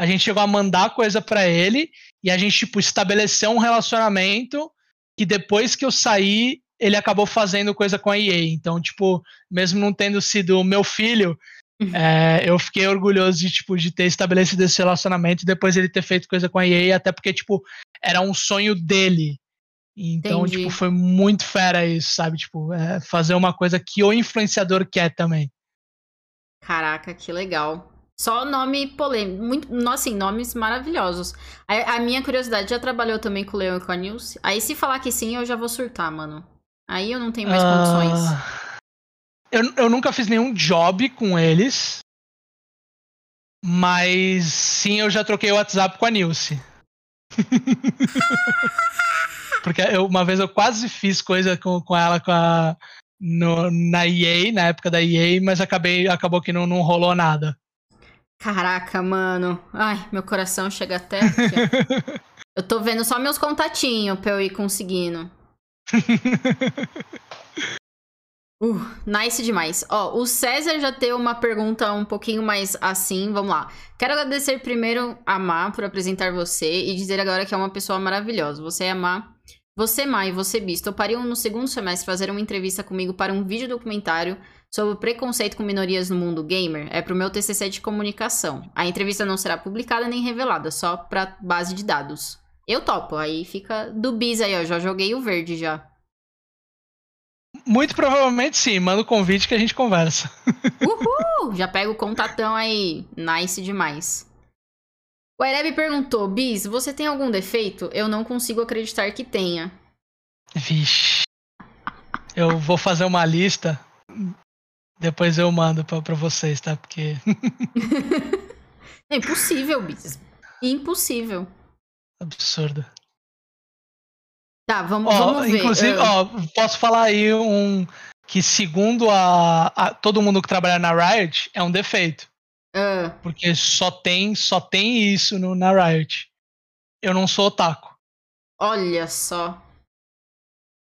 A gente chegou a mandar coisa para ele e a gente, tipo, estabeleceu um relacionamento que depois que eu saí, ele acabou fazendo coisa com a EA. Então, tipo, mesmo não tendo sido meu filho, uhum. é, eu fiquei orgulhoso de, tipo, de ter estabelecido esse relacionamento e depois ele ter feito coisa com a EA, até porque, tipo, era um sonho dele. Então, Entendi. tipo, foi muito fera isso, sabe? Tipo, é fazer uma coisa que o influenciador quer também. Caraca, que legal. Só nome polêmico. Muito, assim, nomes maravilhosos. A, a, minha curiosidade já trabalhou também com o Leon e com a Nilce. Aí se falar que sim, eu já vou surtar, mano. Aí eu não tenho mais uh, condições. Eu, eu nunca fiz nenhum job com eles. Mas sim, eu já troquei o WhatsApp com a Nilce. Porque eu, uma vez eu quase fiz coisa com, com ela com a, no, na EA, na época da EA, mas acabei, acabou que não, não rolou nada. Caraca, mano. Ai, meu coração chega até aqui. eu tô vendo só meus contatinhos pra eu ir conseguindo. Uh, nice demais. Ó, o César já tem uma pergunta um pouquinho mais assim, vamos lá. Quero agradecer primeiro a Má por apresentar você e dizer agora que é uma pessoa maravilhosa. Você é a Má. Você, Má e você, Bis, topariam no segundo semestre fazer uma entrevista comigo para um vídeo documentário sobre o preconceito com minorias no mundo gamer é pro meu TCC de comunicação. A entrevista não será publicada nem revelada, só pra base de dados. Eu topo, aí fica do bis aí, ó, já joguei o verde já. Muito provavelmente sim, manda o convite que a gente conversa. Uhul! Já pega o contatão aí, nice demais. O Ereb perguntou, Bis, você tem algum defeito? Eu não consigo acreditar que tenha. Vixe. Eu vou fazer uma lista depois eu mando pra, pra vocês, tá? Porque. é impossível, Bis. Impossível. Absurdo. Tá, vamos, oh, vamos ver. Inclusive, ó, posso falar aí um que, segundo a, a, todo mundo que trabalha na Riot, é um defeito. Uh. Porque só tem, só tem isso no, na Riot. Eu não sou otaku. Olha só.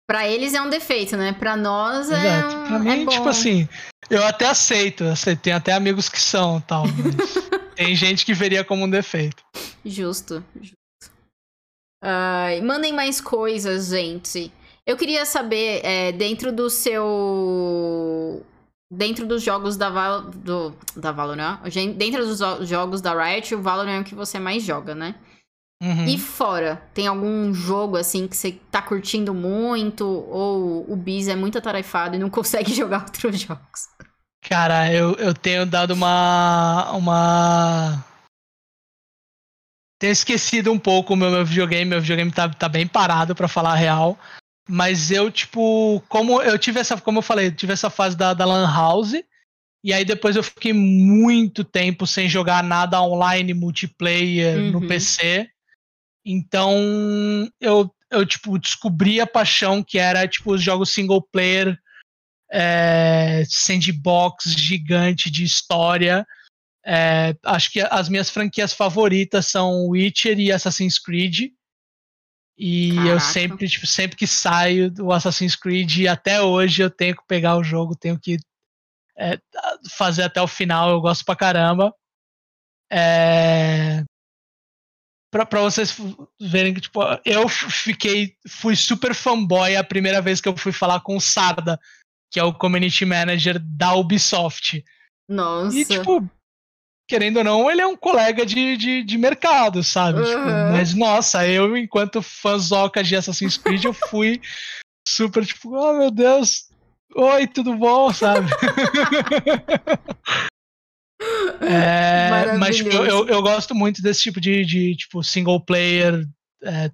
Pra eles é um defeito, né? Pra nós é. Exato. Pra mim, é tipo assim, eu até aceito, aceito. Tem até amigos que são tal. tem gente que veria como um defeito. Justo, justo. Uh, mandem mais coisas, gente. Eu queria saber, é, dentro do seu. Dentro dos jogos da, Val, do, da Valorant, dentro dos jogos da Riot, o Valorant é o que você mais joga, né? Uhum. E fora, tem algum jogo assim que você tá curtindo muito ou o Biz é muito atarefado e não consegue jogar outros jogos? Cara, eu, eu tenho dado uma uma tenho esquecido um pouco o meu, meu videogame. Meu videogame tá, tá bem parado, para falar a real. Mas eu, tipo, como eu tive essa, como eu falei, eu tive essa fase da, da Lan House. E aí depois eu fiquei muito tempo sem jogar nada online, multiplayer uhum. no PC. Então eu, eu, tipo, descobri a paixão que era, tipo, os jogos single player, é, sandbox gigante de história. É, acho que as minhas franquias favoritas são Witcher e Assassin's Creed. E Caraca. eu sempre, tipo, sempre que saio do Assassin's Creed, até hoje eu tenho que pegar o jogo, tenho que é, fazer até o final, eu gosto pra caramba. É, pra, pra vocês verem que, tipo, eu fiquei, fui super fanboy a primeira vez que eu fui falar com o Sarda, que é o community manager da Ubisoft. Nossa. E, tipo, querendo ou não, ele é um colega de, de, de mercado, sabe? Uhum. Tipo, mas, nossa, eu, enquanto fãzoca de Assassin's Creed, eu fui super, tipo, oh meu Deus, oi, tudo bom, sabe? é, mas tipo, eu, eu gosto muito desse tipo de, de tipo, single player, é,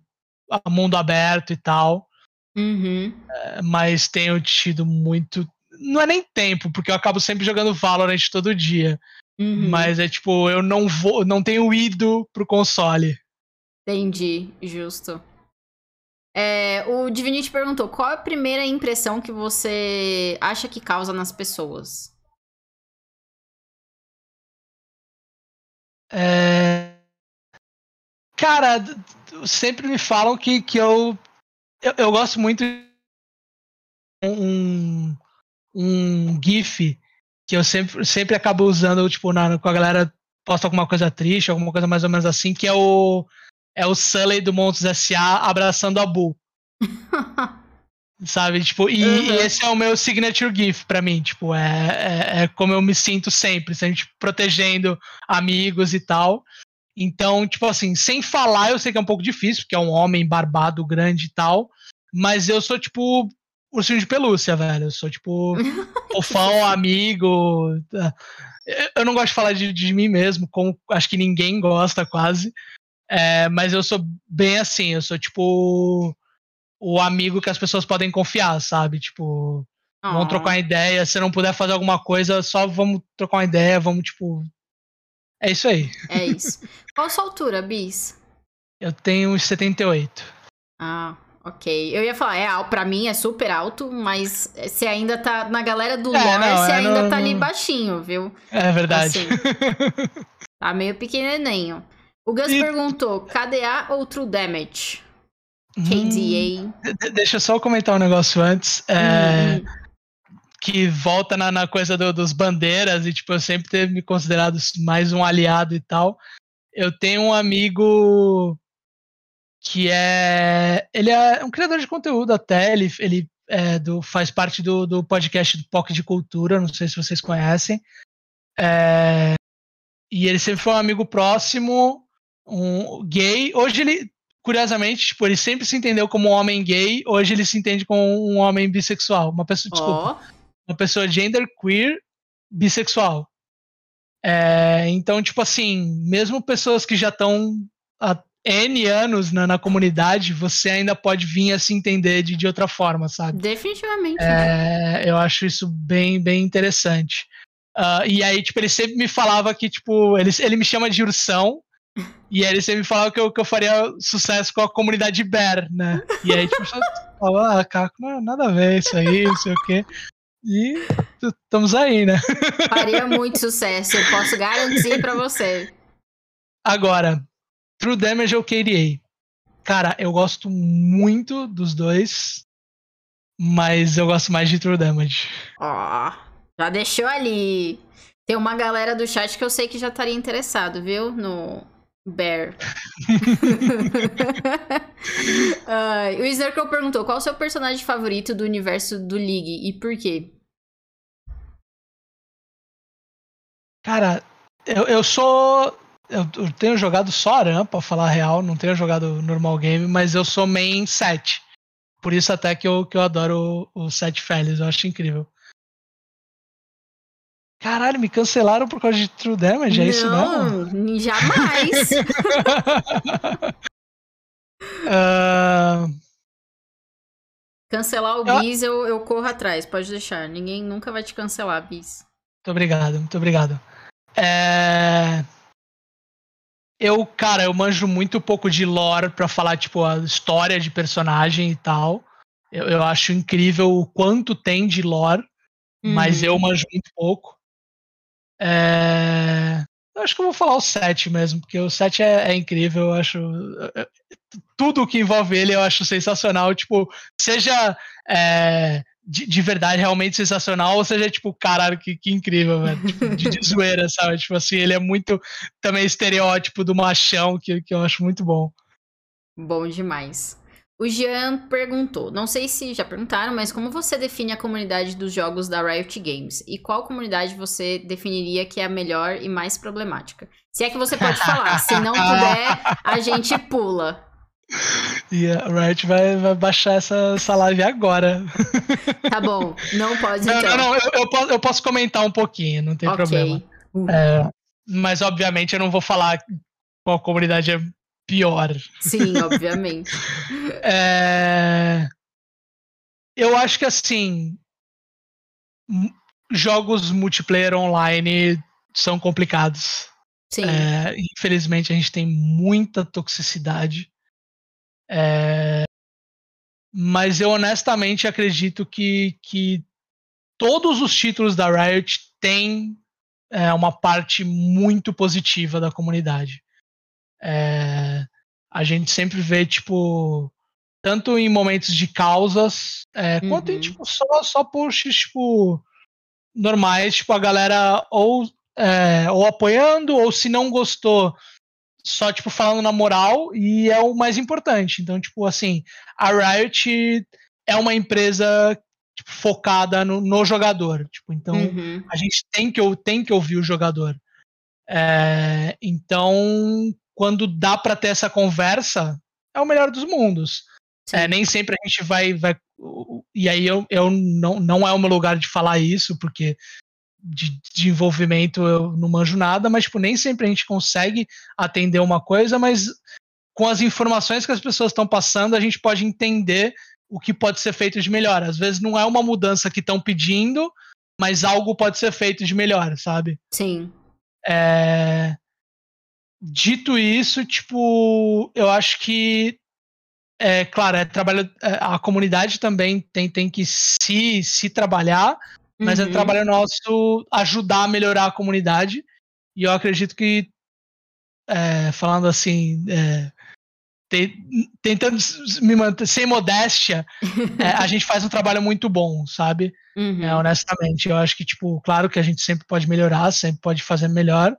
mundo aberto e tal. Uhum. É, mas tenho tido muito. Não é nem tempo, porque eu acabo sempre jogando Valorant todo dia. Uhum. Mas é tipo, eu não vou, não tenho ido pro console. Entendi, justo. É, o Divinity perguntou: qual a primeira impressão que você acha que causa nas pessoas? É... Cara, sempre me falam que, que eu, eu, eu gosto muito de um, um GIF que eu sempre, sempre acabo usando, tipo, na, com a galera posta alguma coisa triste, alguma coisa mais ou menos assim, que é o é o Sully do Montes S.A. abraçando a Bull. Sabe, tipo, e, uhum. e, esse é o meu signature gift para mim, tipo, é, é, é, como eu me sinto sempre, sempre protegendo amigos e tal. Então, tipo assim, sem falar, eu sei que é um pouco difícil, porque é um homem barbado, grande e tal, mas eu sou, tipo, ursinho de pelúcia, velho. Eu sou, tipo, fofão, amigo. Eu não gosto de falar de, de mim mesmo, como acho que ninguém gosta quase. É, mas eu sou bem assim, eu sou, tipo, o amigo que as pessoas podem confiar, sabe? Tipo, oh. vamos trocar uma ideia. Se não puder fazer alguma coisa, só vamos trocar uma ideia, vamos, tipo. É isso aí. É isso. Qual a sua altura, Bis? Eu tenho 78. Ah, Ok, eu ia falar, é pra mim é super alto, mas você ainda tá na galera do é, lore, você é, ainda tá ali baixinho, viu? É verdade. Assim, tá meio pequenininho. O Gus e... perguntou, KDA ou True Damage? KDA. Hum, deixa eu só comentar um negócio antes. É, hum. Que volta na, na coisa do, dos bandeiras e, tipo, eu sempre ter me considerado mais um aliado e tal. Eu tenho um amigo que é. Ele é um criador de conteúdo até, ele, ele é do, faz parte do, do podcast do POC de Cultura, não sei se vocês conhecem. É, e ele sempre foi um amigo próximo, um gay. Hoje ele, curiosamente, tipo, ele sempre se entendeu como um homem gay, hoje ele se entende como um homem bissexual. Uma pessoa, desculpa, oh. uma pessoa gender queer bissexual. É, então, tipo assim, mesmo pessoas que já estão N anos na, na, comunidade, você ainda pode vir a se entender de, de outra forma, sabe? Definitivamente. É, eu acho isso bem, bem interessante. Uh, e aí, tipo, ele sempre me falava que, tipo, ele, ele me chama de ursão, e aí ele sempre me falava que eu, que eu faria sucesso com a comunidade Bear, né? E aí, tipo, falava, ah, cara, nada a ver isso aí, não sei o quê. E estamos aí, né? Faria muito sucesso, eu posso garantir para você. Agora, True Damage ou KDA? Cara, eu gosto muito dos dois, mas eu gosto mais de True Damage. Ó, oh, já deixou ali. Tem uma galera do chat que eu sei que já estaria interessado, viu? No Bear. uh, o Snarkle perguntou: qual o seu personagem favorito do universo do League e por quê? Cara, eu, eu sou eu, eu, tenho jogado só Aram, pra falar real, não tenho jogado normal game, mas eu sou main 7. Por isso até que eu, que eu adoro o, o 7 Félix, eu acho incrível. Caralho, me cancelaram por causa de True Damage, é não, isso não? Jamais! uh... Cancelar o Bis, eu, eu corro atrás, pode deixar. Ninguém nunca vai te cancelar, Bis. Muito obrigado, muito obrigado. É... Eu, cara, eu manjo muito pouco de lore pra falar, tipo, a história de personagem e tal. Eu, eu acho incrível o quanto tem de lore, uhum. mas eu manjo muito pouco. É... Eu acho que eu vou falar o 7 mesmo, porque o 7 é, é incrível, eu acho. Tudo que envolve ele eu acho sensacional. Tipo, seja é, de, de, verdade realmente sensacional, ou seja, tipo, caralho, que, que incrível, velho. Tipo, de, de zoeira, sabe? Tipo assim, ele é muito também estereótipo do machão, que, que eu acho muito bom. Bom demais. O Jean perguntou, não sei se já perguntaram, mas como você define a comunidade dos jogos da Riot Games? E qual comunidade você definiria que é a melhor e mais problemática? Se é que você pode falar, se não puder, a gente pula. E a Riot vai, vai baixar essa, essa live agora. Tá bom, não pode não, então. Não, não, eu, eu, posso, eu posso comentar um pouquinho, não tem okay. problema. Uhum. É, mas obviamente eu não vou falar qual comunidade é pior. Sim, obviamente. é... Eu acho que assim. Jogos multiplayer online são complicados. Sim. É, infelizmente a gente tem muita toxicidade. É, mas eu honestamente acredito que, que todos os títulos da Riot têm é, uma parte muito positiva da comunidade. É, a gente sempre vê, tipo, tanto em momentos de causas, é, uhum. quanto em, uhum. tipo, só, só posts, tipo, normais, tipo, a galera ou, é, ou apoiando, ou se não gostou, só, tipo, falando na moral, e é o mais importante. Então, tipo, assim, a Riot é uma empresa tipo, focada no, no, jogador. Tipo, então, uhum. a gente tem que, tem que ouvir o jogador. É, então, quando dá para ter essa conversa, é o melhor dos mundos. É, nem sempre a gente vai. vai e aí eu, eu não, não é o meu lugar de falar isso, porque de, de envolvimento eu não manjo nada, mas tipo, nem sempre a gente consegue atender uma coisa, mas com as informações que as pessoas estão passando, a gente pode entender o que pode ser feito de melhor. Às vezes não é uma mudança que estão pedindo, mas algo pode ser feito de melhor, sabe? Sim. É... Dito isso, tipo, eu acho que é claro, é trabalho é, a comunidade também tem, tem que se, se trabalhar, mas é uhum. é trabalho nosso ajudar a melhorar a comunidade. E eu acredito que é, falando assim, é, te, tentando me manter sem modéstia, é, a gente faz um trabalho muito bom, sabe? Uhum. É, honestamente, eu acho que tipo, claro que a gente sempre pode melhorar, sempre pode fazer melhor,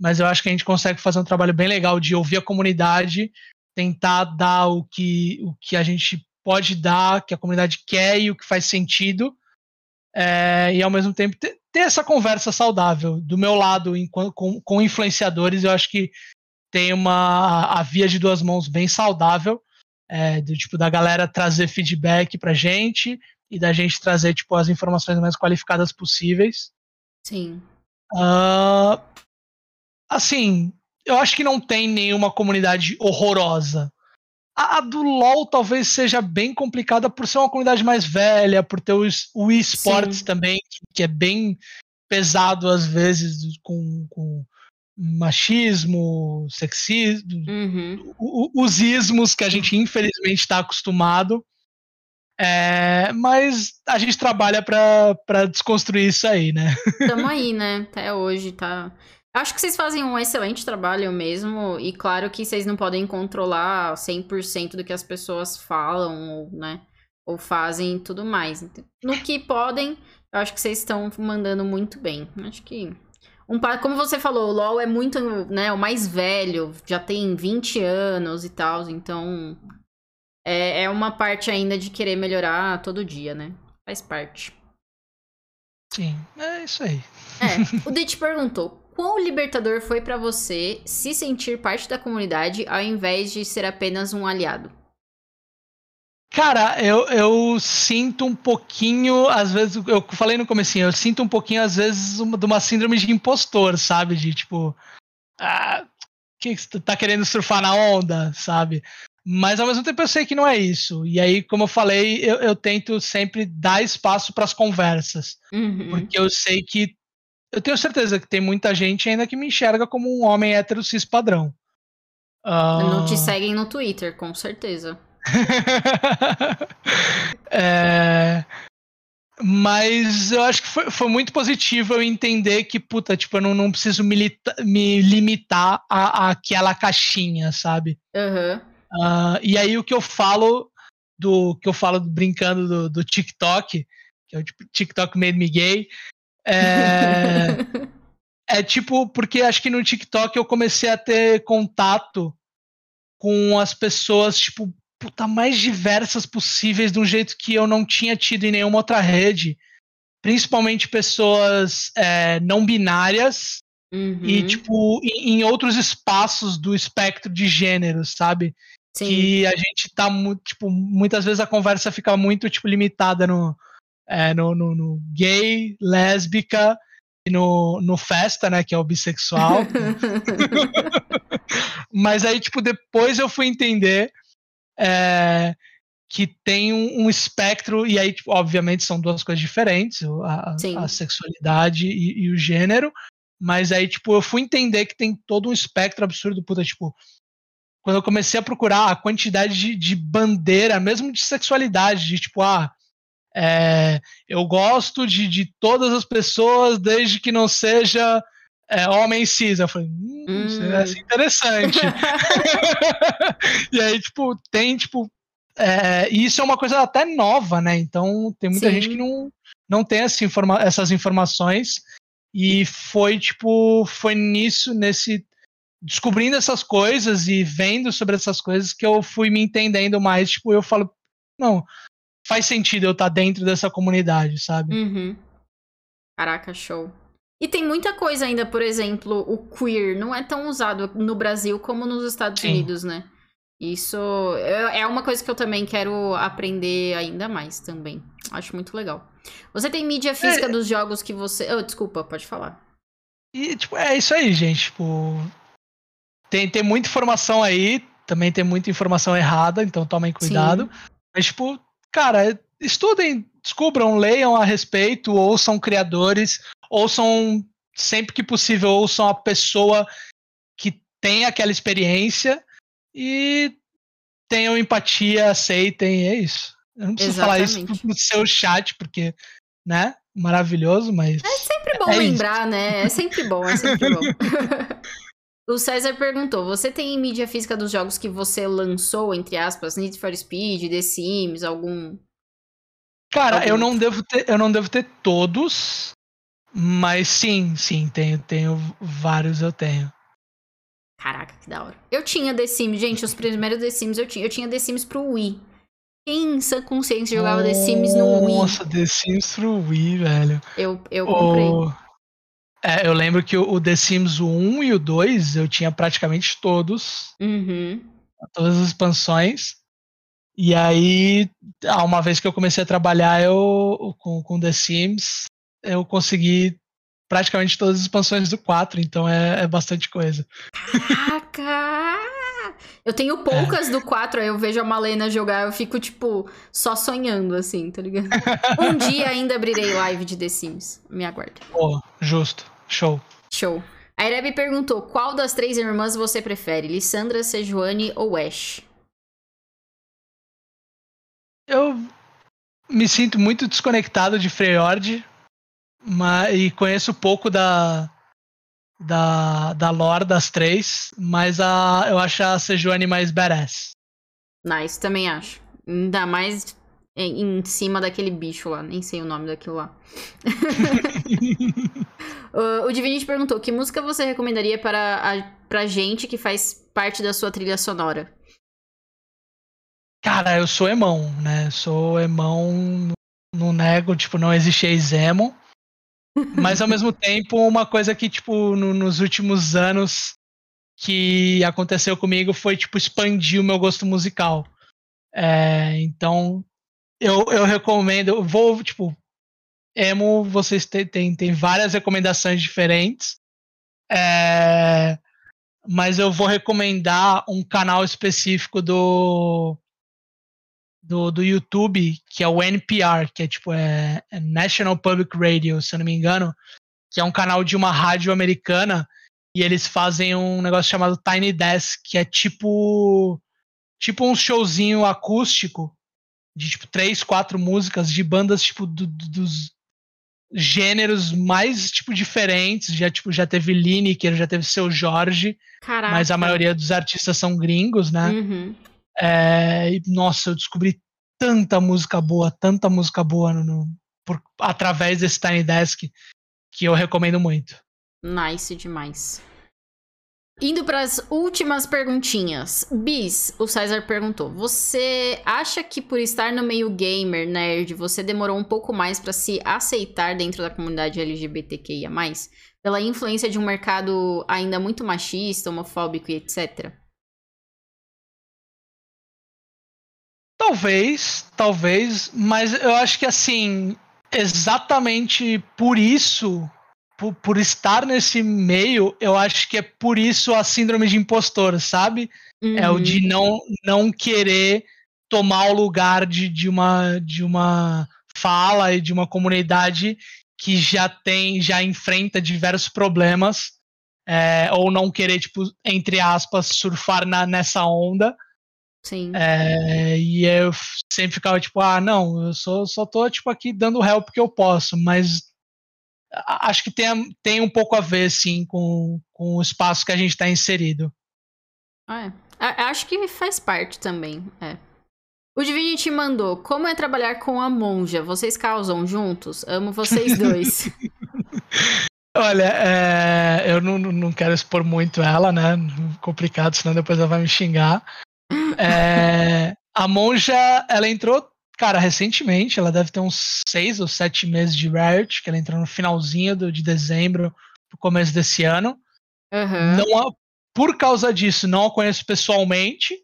mas eu acho que a gente consegue fazer um trabalho bem legal de ouvir a comunidade, tentar dar o que, o que a gente pode dar, que a comunidade quer e o que faz sentido, é, e ao mesmo tempo ter, ter, essa conversa saudável. Do meu lado, em, com, com influenciadores, eu acho que tem uma a via de duas mãos bem saudável, é, do tipo da galera trazer feedback pra gente e da gente trazer tipo as informações mais qualificadas possíveis. Sim. Uh, assim, eu acho que não tem nenhuma comunidade horrorosa. A, a, do LoL talvez seja bem complicada por ser uma comunidade mais velha, por ter o, o esportes também, que é bem pesado às vezes com, com machismo, sexismo, uhum. os ismos que a gente infelizmente está acostumado. É, mas a gente trabalha para desconstruir isso aí, né? Tamo aí, né? Até hoje tá. Acho que vocês fazem um excelente trabalho mesmo, e claro que vocês não podem controlar 100% do que as pessoas falam, ou, né, ou fazem e tudo mais. No que podem, eu acho que vocês estão mandando muito bem. Acho que um como você falou, o LoL é muito, né, o mais velho, já tem 20 anos e tal, então é, é uma parte ainda de querer melhorar todo dia, né? Faz parte. Sim, é isso aí. É, o Ditch perguntou: quão libertador foi para você se sentir parte da comunidade ao invés de ser apenas um aliado? Cara, eu, eu sinto um pouquinho, às vezes, eu falei no comecinho, eu sinto um pouquinho, às vezes, uma, de uma síndrome de impostor, sabe? De tipo, ah, que você tá querendo surfar na onda, sabe? Mas ao mesmo tempo eu sei que não é isso. E aí, como eu falei, eu, eu tento sempre dar espaço para as conversas. Uhum. Porque eu sei que. Eu tenho certeza que tem muita gente ainda que me enxerga como um homem hétero cis padrão. Uh... Não te seguem no Twitter, com certeza. é... Mas eu acho que foi, foi, muito positivo eu entender que, puta, tipo, eu não, não preciso me, me limitar a, a, aquela caixinha, sabe? Uhum. Uh, e aí o que eu falo do que eu falo brincando do, do TikTok, que é o tipo, TikTok made me gay, é, é tipo, porque acho que no TikTok eu comecei a ter contato com as pessoas, tipo, puta, mais diversas possíveis de um jeito que eu não tinha tido em nenhuma outra rede. Principalmente pessoas é, não binárias uhum. e, tipo, em, em, outros espaços do espectro de gênero, sabe? Sim. Que a gente tá, tipo, muitas vezes a conversa fica muito, tipo, limitada no, é, no, no, no gay, lésbica e no, no festa, né, que é o bissexual. Mas aí, tipo, depois eu fui entender é, que tem um, um, espectro, e aí, tipo, obviamente, são duas coisas diferentes, a, a sexualidade e, e, o gênero, mas aí, tipo, eu fui entender que tem todo um espectro absurdo, puta, tipo, quando eu comecei a procurar a quantidade de, de bandeira, mesmo de sexualidade, de tipo, ah, é, eu gosto de, de todas as pessoas desde que não seja é, homem cis. Eu falei, hum, hum. isso é interessante. e aí, tipo, tem, tipo. É, e isso é uma coisa até nova, né? Então tem muita Sim. gente que não, não tem essa informa essas informações. E foi, tipo, foi nisso, nesse. Descobrindo essas coisas e vendo sobre essas coisas que eu fui me entendendo mais. Tipo, eu falo, não, faz sentido eu estar dentro dessa comunidade, sabe? Uhum. Caraca, show. E tem muita coisa ainda, por exemplo, o queer não é tão usado no Brasil como nos Estados Sim. Unidos, né? Isso é, é uma coisa que eu também quero aprender ainda mais também. Acho muito legal. Você tem mídia física é... dos jogos que você. Oh, desculpa, pode falar. E, tipo, é isso aí, gente. Tipo, tem, tem muita informação aí, também tem muita informação errada, então tomem cuidado. Sim. Mas, tipo, cara, estudem, descubram, leiam a respeito, ouçam criadores, ouçam sempre que possível, ouçam a pessoa que tem aquela experiência e tenham empatia, aceitem, é isso. Eu não preciso Exatamente. falar isso no seu chat, porque, né? Maravilhoso, mas. É sempre bom é lembrar, isso. né? É sempre bom, é sempre bom. o César perguntou: você tem mídia física dos jogos que você lançou, entre aspas, Need for Speed, The Sims, algum. Cara, algum... eu não devo ter, eu não devo ter todos, mas sim, sim, tenho, tenho vários, eu tenho. Caraca, que da hora. Eu tinha The Sims, gente, os primeiros The Sims eu tinha. Eu tinha The Sims pro Wii. Quem em sã consciência jogava The Sims no Wii? Nossa, The Sims pro Wii, velho. Eu, eu comprei. O... É, eu lembro que o The Sims 1 e o 2 eu tinha praticamente todos. Uhum. Todas as expansões. E aí, uma vez que eu comecei a trabalhar eu, com, com The Sims, eu consegui praticamente todas as expansões do 4, então é, é bastante coisa. Caraca! Eu tenho poucas é. do 4, aí eu vejo a Malena jogar, eu fico, tipo, só sonhando, assim, tá ligado? um dia ainda abrirei live de The Sims. Me aguarde. Oh, justo. Show. Show. A perguntou: qual das três irmãs você prefere? Lissandra, Sejuani ou Ash? Eu me sinto muito desconectado de Freyord, mas, e conheço pouco da, da, da lore das três, mas a, eu acho a Sejuani mais badass. Nice, também acho. Ainda mais em, em cima daquele bicho lá, nem sei o nome daquilo lá. o, o Divinity perguntou: que música você recomendaria para a, pra gente que faz parte da sua trilha sonora? Cara, eu sou emão, né? Sou emão, não nego, tipo, não existe ex-emo. Mas ao mesmo tempo, uma coisa que, tipo, no, nos últimos anos que aconteceu comigo foi, tipo, expandir o meu gosto musical. É, então, eu, eu recomendo. Vou, tipo, emo, vocês têm, tem, várias recomendações diferentes. É, mas eu vou recomendar um canal específico do, do, do YouTube, que é o NPR, que é tipo é, é National Public Radio, se eu não me engano, que é um canal de uma rádio americana, e eles fazem um negócio chamado Tiny Desk, que é tipo tipo um showzinho acústico de tipo três, quatro músicas de bandas tipo do, do, dos gêneros mais tipo diferentes. Já tipo já teve Lineker, já teve Seu Jorge, Caraca. mas a maioria dos artistas são gringos, né? Uhum. É, e, nossa, eu descobri tanta música boa, tanta música boa no, no por, através desse Tiny Desk que eu recomendo muito. Nice demais. Indo para as últimas perguntinhas. Bis, o César perguntou: Você acha que por estar no meio gamer, nerd, você demorou um pouco mais para se aceitar dentro da comunidade LGBTQIA? Pela influência de um mercado ainda muito machista, homofóbico e etc? Talvez, talvez, mas eu acho que assim, exatamente por isso por, por, estar nesse meio, eu acho que é por isso a síndrome de impostor, sabe? Uhum. É o de uhum. não, não querer tomar o lugar de, de, uma, de uma fala e de uma comunidade que já tem, já enfrenta diversos problemas, é, ou não querer, tipo, entre aspas, surfar na, nessa onda. Sim. É, e eu sempre ficava tipo, ah, não, eu só, só tô tipo aqui dando help que eu posso, mas acho que tem, tem um pouco a ver, sim, com, com o espaço que a gente está inserido. Ah, é. Acho que faz parte também, é. O Divinity mandou, como é trabalhar com a monja? Vocês causam juntos? Amo vocês dois. Olha, é, eu não, não quero expor muito ela, né? Complicado, senão depois ela vai me xingar. É, a monja, ela entrou Cara, recentemente, ela deve ter uns seis ou sete meses de Riot, que ela entrou no finalzinho do, de dezembro, no começo desse ano. Uhum. Não, por causa disso, não a conheço pessoalmente.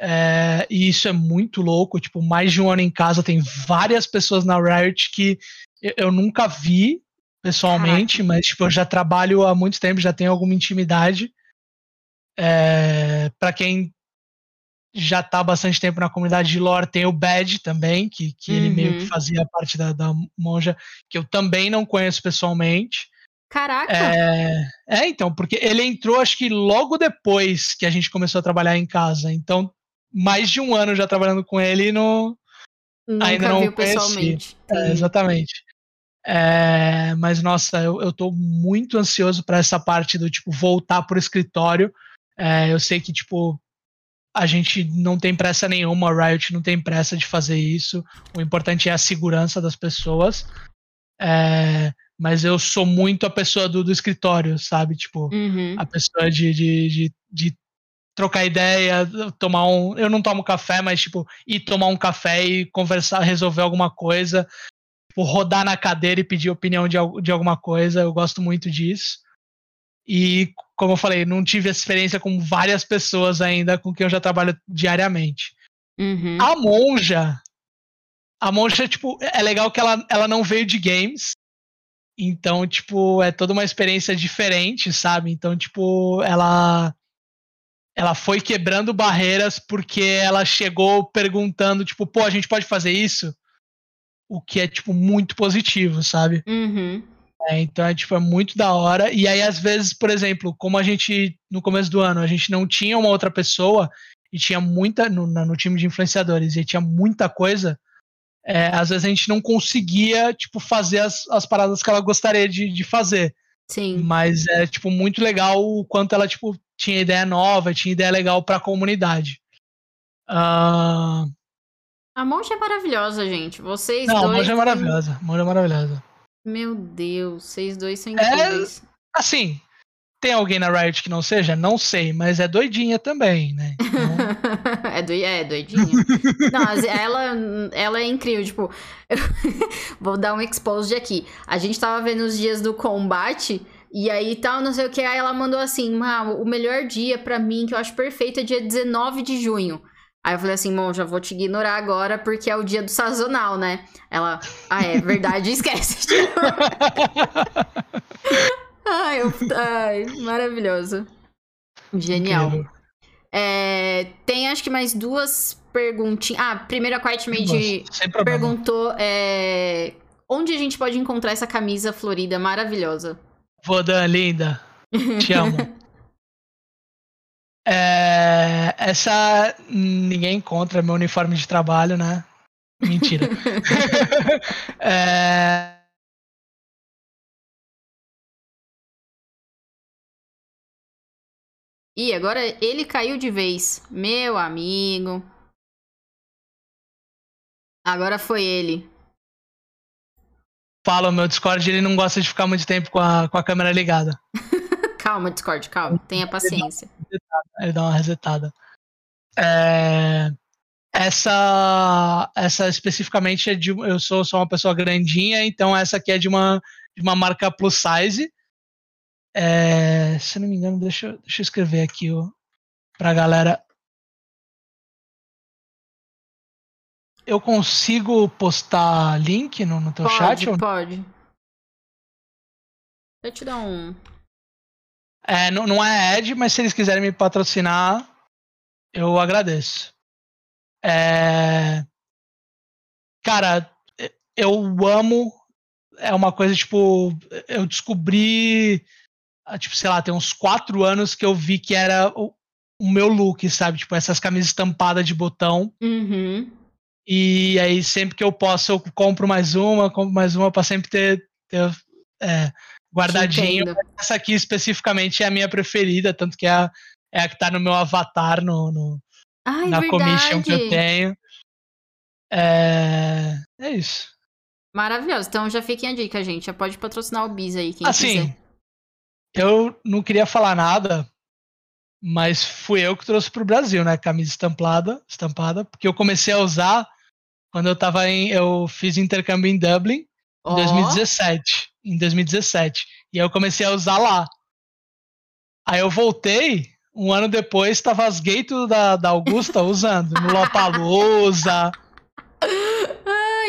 É, e isso é muito louco. Tipo, mais de um ano em casa, tem várias pessoas na Riot que eu, eu nunca vi pessoalmente, Caraca. mas tipo, eu já trabalho há muito tempo, já tenho alguma intimidade. É, para quem já está há bastante tempo na comunidade de lore. Tem o Bad também, que, que uhum. ele meio que uhum. fazia parte da, da monja, que eu também não conheço pessoalmente. Caraca! É, é, então, porque ele entrou, acho que logo depois que a gente começou a trabalhar em casa. Então, mais de um ano já trabalhando com ele e não, Nunca ainda não viu conheci. pessoalmente. É, exatamente. É, mas, nossa, eu, eu tô muito ansioso para essa parte do, tipo, voltar pro escritório. É, eu sei que, tipo, a gente não tem pressa nenhuma, a Riot não tem pressa de fazer isso. O importante é a segurança das pessoas. É, mas eu sou muito a pessoa do, do escritório, sabe? Tipo, uhum. a pessoa de, de, de, de, trocar ideia, tomar um. Eu não tomo café, mas, tipo, ir tomar um café e conversar, resolver alguma coisa. Tipo, rodar na cadeira e pedir opinião de, de alguma coisa. Eu gosto muito disso. E, como eu falei, não tive essa experiência com várias pessoas ainda com quem eu já trabalho diariamente. Uhum. A monja. A monja, tipo, é legal que ela, ela não veio de games. Então, tipo, é toda uma experiência diferente, sabe? Então, tipo, ela ela foi quebrando barreiras porque ela chegou perguntando, tipo, pô, a gente pode fazer isso? O que é, tipo, muito positivo, sabe? Uhum. É, então é tipo é muito da hora. E aí, às vezes, por exemplo, como a gente, no começo do ano, a gente não tinha uma outra pessoa e tinha muita, no, no time de influenciadores, e tinha muita coisa, é, às vezes a gente não conseguia, tipo, fazer as, as paradas que ela gostaria de, de fazer. Sim. Mas é, tipo, muito legal o quanto ela, tipo, tinha ideia nova, tinha ideia legal pra comunidade. Uh... A Monja é maravilhosa, gente. Vocês Não, dois... a Monja é maravilhosa. A Monja é maravilhosa. Meu Deus, vocês dois são é, incríveis. É, assim, tem alguém na Riot que não seja? Não sei, mas é doidinha também, né? Então... é, do, é doidinha. não, ela, ela é incrível, tipo, vou dar um expose aqui. A gente tava vendo os dias do combate e aí tal, não sei o que, aí ela mandou assim, o melhor dia para mim que eu acho perfeito é dia 19 de junho. Aí eu falei assim, bom, já vou te ignorar agora porque é o dia do sazonal, né? Ela, ah, é verdade, esquece. ai, eu, ai, maravilhoso. Genial. É, tem acho que mais duas perguntinhas. Ah, primeiro a Quiet Made perguntou é, onde a gente pode encontrar essa camisa florida maravilhosa. Vodan, linda. Te amo. É, essa ninguém encontra meu uniforme de trabalho, né? Mentira. é... Ih, agora ele caiu de vez. Meu amigo. Agora foi ele. Fala, meu Discord ele não gosta de ficar muito tempo com a, com a câmera ligada. calma, Discord, calma. Tenha paciência. Ele dá uma resetada. É, essa, essa especificamente é de. Eu sou, sou uma pessoa grandinha, então essa aqui é de uma, de uma marca plus size. É, se não me engano, deixa, deixa eu escrever aqui ó, pra galera. Eu consigo postar link no, no teu pode, chat? Pode, pode. Deixa eu te dar um. É, não, não é Ed, mas se eles quiserem me patrocinar, eu agradeço. É... Cara, eu amo. É uma coisa, tipo, eu descobri, tipo, sei lá, tem uns quatro anos que eu vi que era o, o meu look, sabe? Tipo, essas camisas estampadas de botão. Uhum. E aí, sempre que eu posso, eu compro mais uma, compro mais uma pra sempre ter, ter é, guardadinho. Essa aqui especificamente é a minha preferida, tanto que é a, é a que tá no meu avatar no, no Ai, na verdade. commission que eu tenho. É, é isso. Maravilhoso. Então já fiquem a dica, gente. Já pode patrocinar o Bis aí, quem assim, quiser. Eu não queria falar nada, mas fui eu que trouxe pro Brasil, né? Camisa estampada, estampada, porque eu comecei a usar quando eu tava em. Eu fiz intercâmbio em Dublin em 2017. Em 2017. E aí eu comecei a usar lá. Aí eu voltei, um ano depois, tava as gays da, da Augusta usando. No Lollapalooza.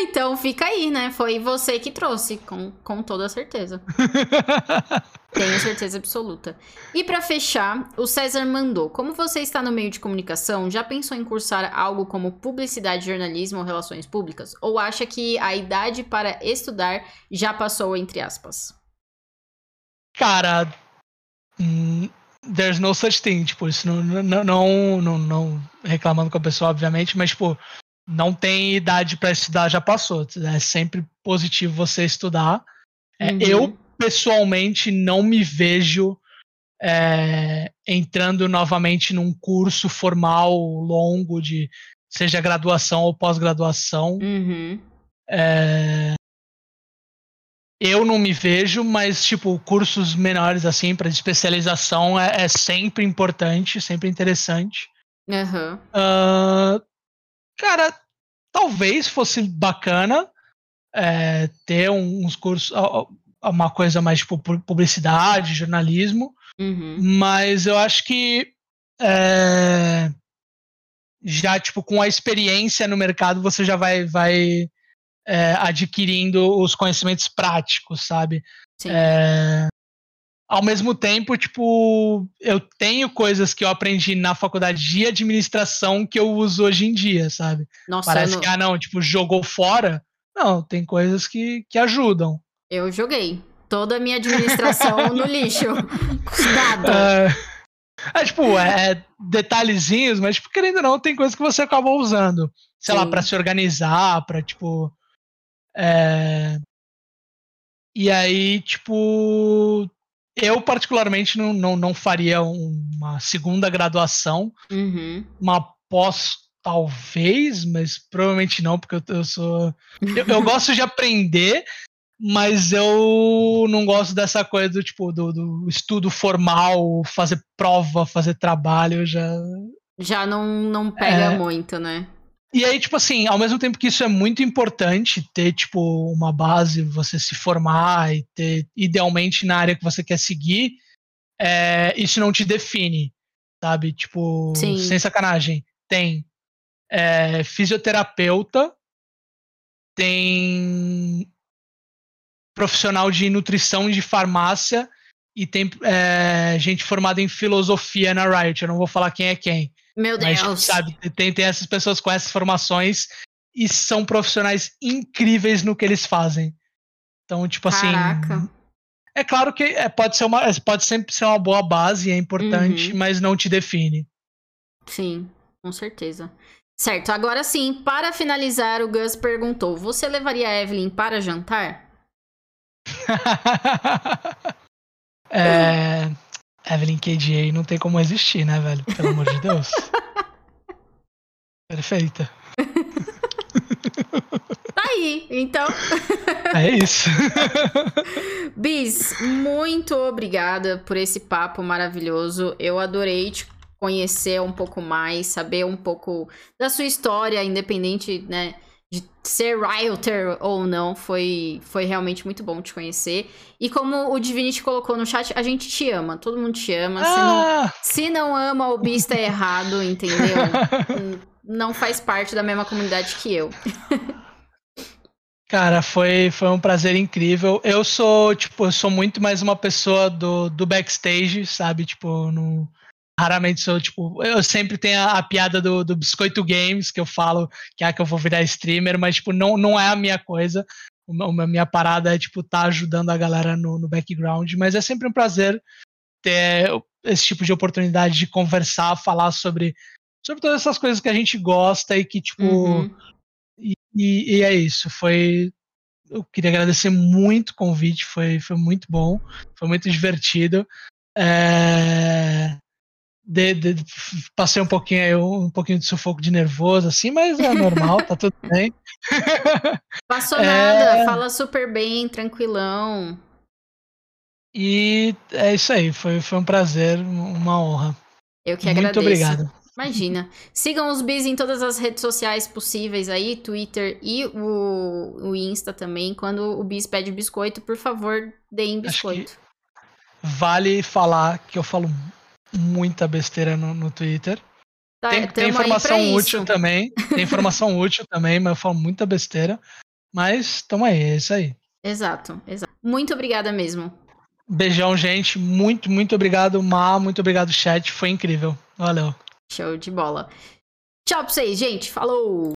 Então fica aí, né? Foi você que trouxe, com, com toda certeza. Tenho certeza absoluta. E para fechar, o César mandou: Como você está no meio de comunicação, já pensou em cursar algo como publicidade, jornalismo ou relações públicas? Ou acha que a idade para estudar já passou, entre aspas? Cara, hum, there's no such thing. Tipo, isso não, não, não, não, não reclamando com a pessoa, obviamente, mas, tipo, não tem idade para estudar, já passou. É sempre positivo você estudar. Uhum. Eu, pessoalmente, não me vejo é, entrando novamente num curso formal longo de seja graduação ou pós-graduação. Uhum. É, eu não me vejo, mas tipo cursos menores assim para especialização é, é, sempre importante, sempre interessante. Uhum. Uh, Cara, talvez fosse bacana é, ter uns cursos, uma coisa mais tipo publicidade, jornalismo, uhum. mas eu acho que é, já tipo com a experiência no mercado você já vai vai é, adquirindo os conhecimentos práticos, sabe? É, ao mesmo tempo, tipo, eu tenho coisas que eu aprendi na faculdade de administração que eu uso hoje em dia, sabe? Nossa, Parece não... que, ah, não, tipo, jogou fora. Não, tem coisas que, que ajudam. Eu joguei toda a minha administração no lixo. Cuidado. É, é tipo, é detalhezinhos, mas, tipo, querendo ou não, tem coisas que você acabou usando. Sei Sim. lá, para se organizar, para tipo. É... E aí, tipo, eu, particularmente, não, não, não faria uma segunda graduação. Uhum. Uma pós, talvez, mas provavelmente não, porque eu, eu sou. Eu, eu gosto de aprender, mas eu não gosto dessa coisa do tipo do, do, estudo formal, fazer prova, fazer trabalho, já. Já não, não pega é... muito, né? E aí, tipo assim, ao mesmo tempo que isso é muito importante, ter, tipo, uma base, você se formar e ter, idealmente, na área que você quer seguir, é, isso não te define, sabe? Tipo, Sim. sem sacanagem. Tem. é, fisioterapeuta, tem profissional de nutrição e de farmácia e tem é, gente formada em filosofia na Riot. Eu não vou falar quem é quem. Meu Deus. Mas, sabe, tem, tem essas pessoas com essas formações e são profissionais incríveis no que eles fazem. Então, tipo assim. Caraca. É claro que é, pode, ser uma, pode sempre ser uma boa base, é importante, uhum. mas não te define. Sim, com certeza. Certo, agora sim, para finalizar, o Gus perguntou: Você levaria a Evelyn para jantar? é. Evelyn KDA não tem como existir, né, velho? Pelo amor de Deus. Perfeita. Tá aí, então. É isso. Bis, muito obrigada por esse papo maravilhoso. Eu adorei te conhecer um pouco mais, saber um pouco da sua história, independente, né? De ser Rioter ou não, foi, foi realmente muito bom te conhecer. E como o Divinity colocou no chat, a gente te ama, todo mundo te ama. Ah! Se, não, ah! se não ama, o Bis tá errado, entendeu? não faz parte da mesma comunidade que eu. Cara, foi, foi um prazer incrível. Eu sou, tipo, eu sou muito mais uma pessoa do, do backstage, sabe? Tipo, no, raramente sou, tipo, eu sempre tenho a, a piada do, do, Biscoito Games, que eu falo que é que eu vou virar streamer, mas, tipo, não, não é a minha coisa. A minha parada é, tipo, tá ajudando a galera no, no background, mas é sempre um prazer ter esse tipo de oportunidade de conversar, falar sobre, sobre todas essas coisas que a gente gosta e que, tipo, uhum. e, e, é isso, foi eu queria agradecer muito o convite, foi, foi muito bom, foi muito divertido. É de, de, passei um pouquinho um pouquinho de sufoco de nervoso assim, mas é normal, tá tudo bem. Passou é... nada, fala super bem, tranquilão. E é isso aí, foi, foi um prazer, uma honra. Eu que Muito agradeço. Muito obrigado. Imagina. Sigam os Bis em todas as redes sociais possíveis aí, Twitter e o, o Insta também. Quando o Bis pede biscoito, por favor, deem biscoito. Vale falar que eu falo muita besteira no, no Twitter. Tá, tem, tem informação útil também. Tem informação útil também, mas eu falo muita besteira. Mas tamo aí, é isso aí. Exato, exato. Muito obrigada mesmo. Beijão, gente. Muito, muito obrigado, Ma. Muito obrigado, chat. Foi incrível. Valeu. Show de bola. Tchau pra vocês, gente. Falou!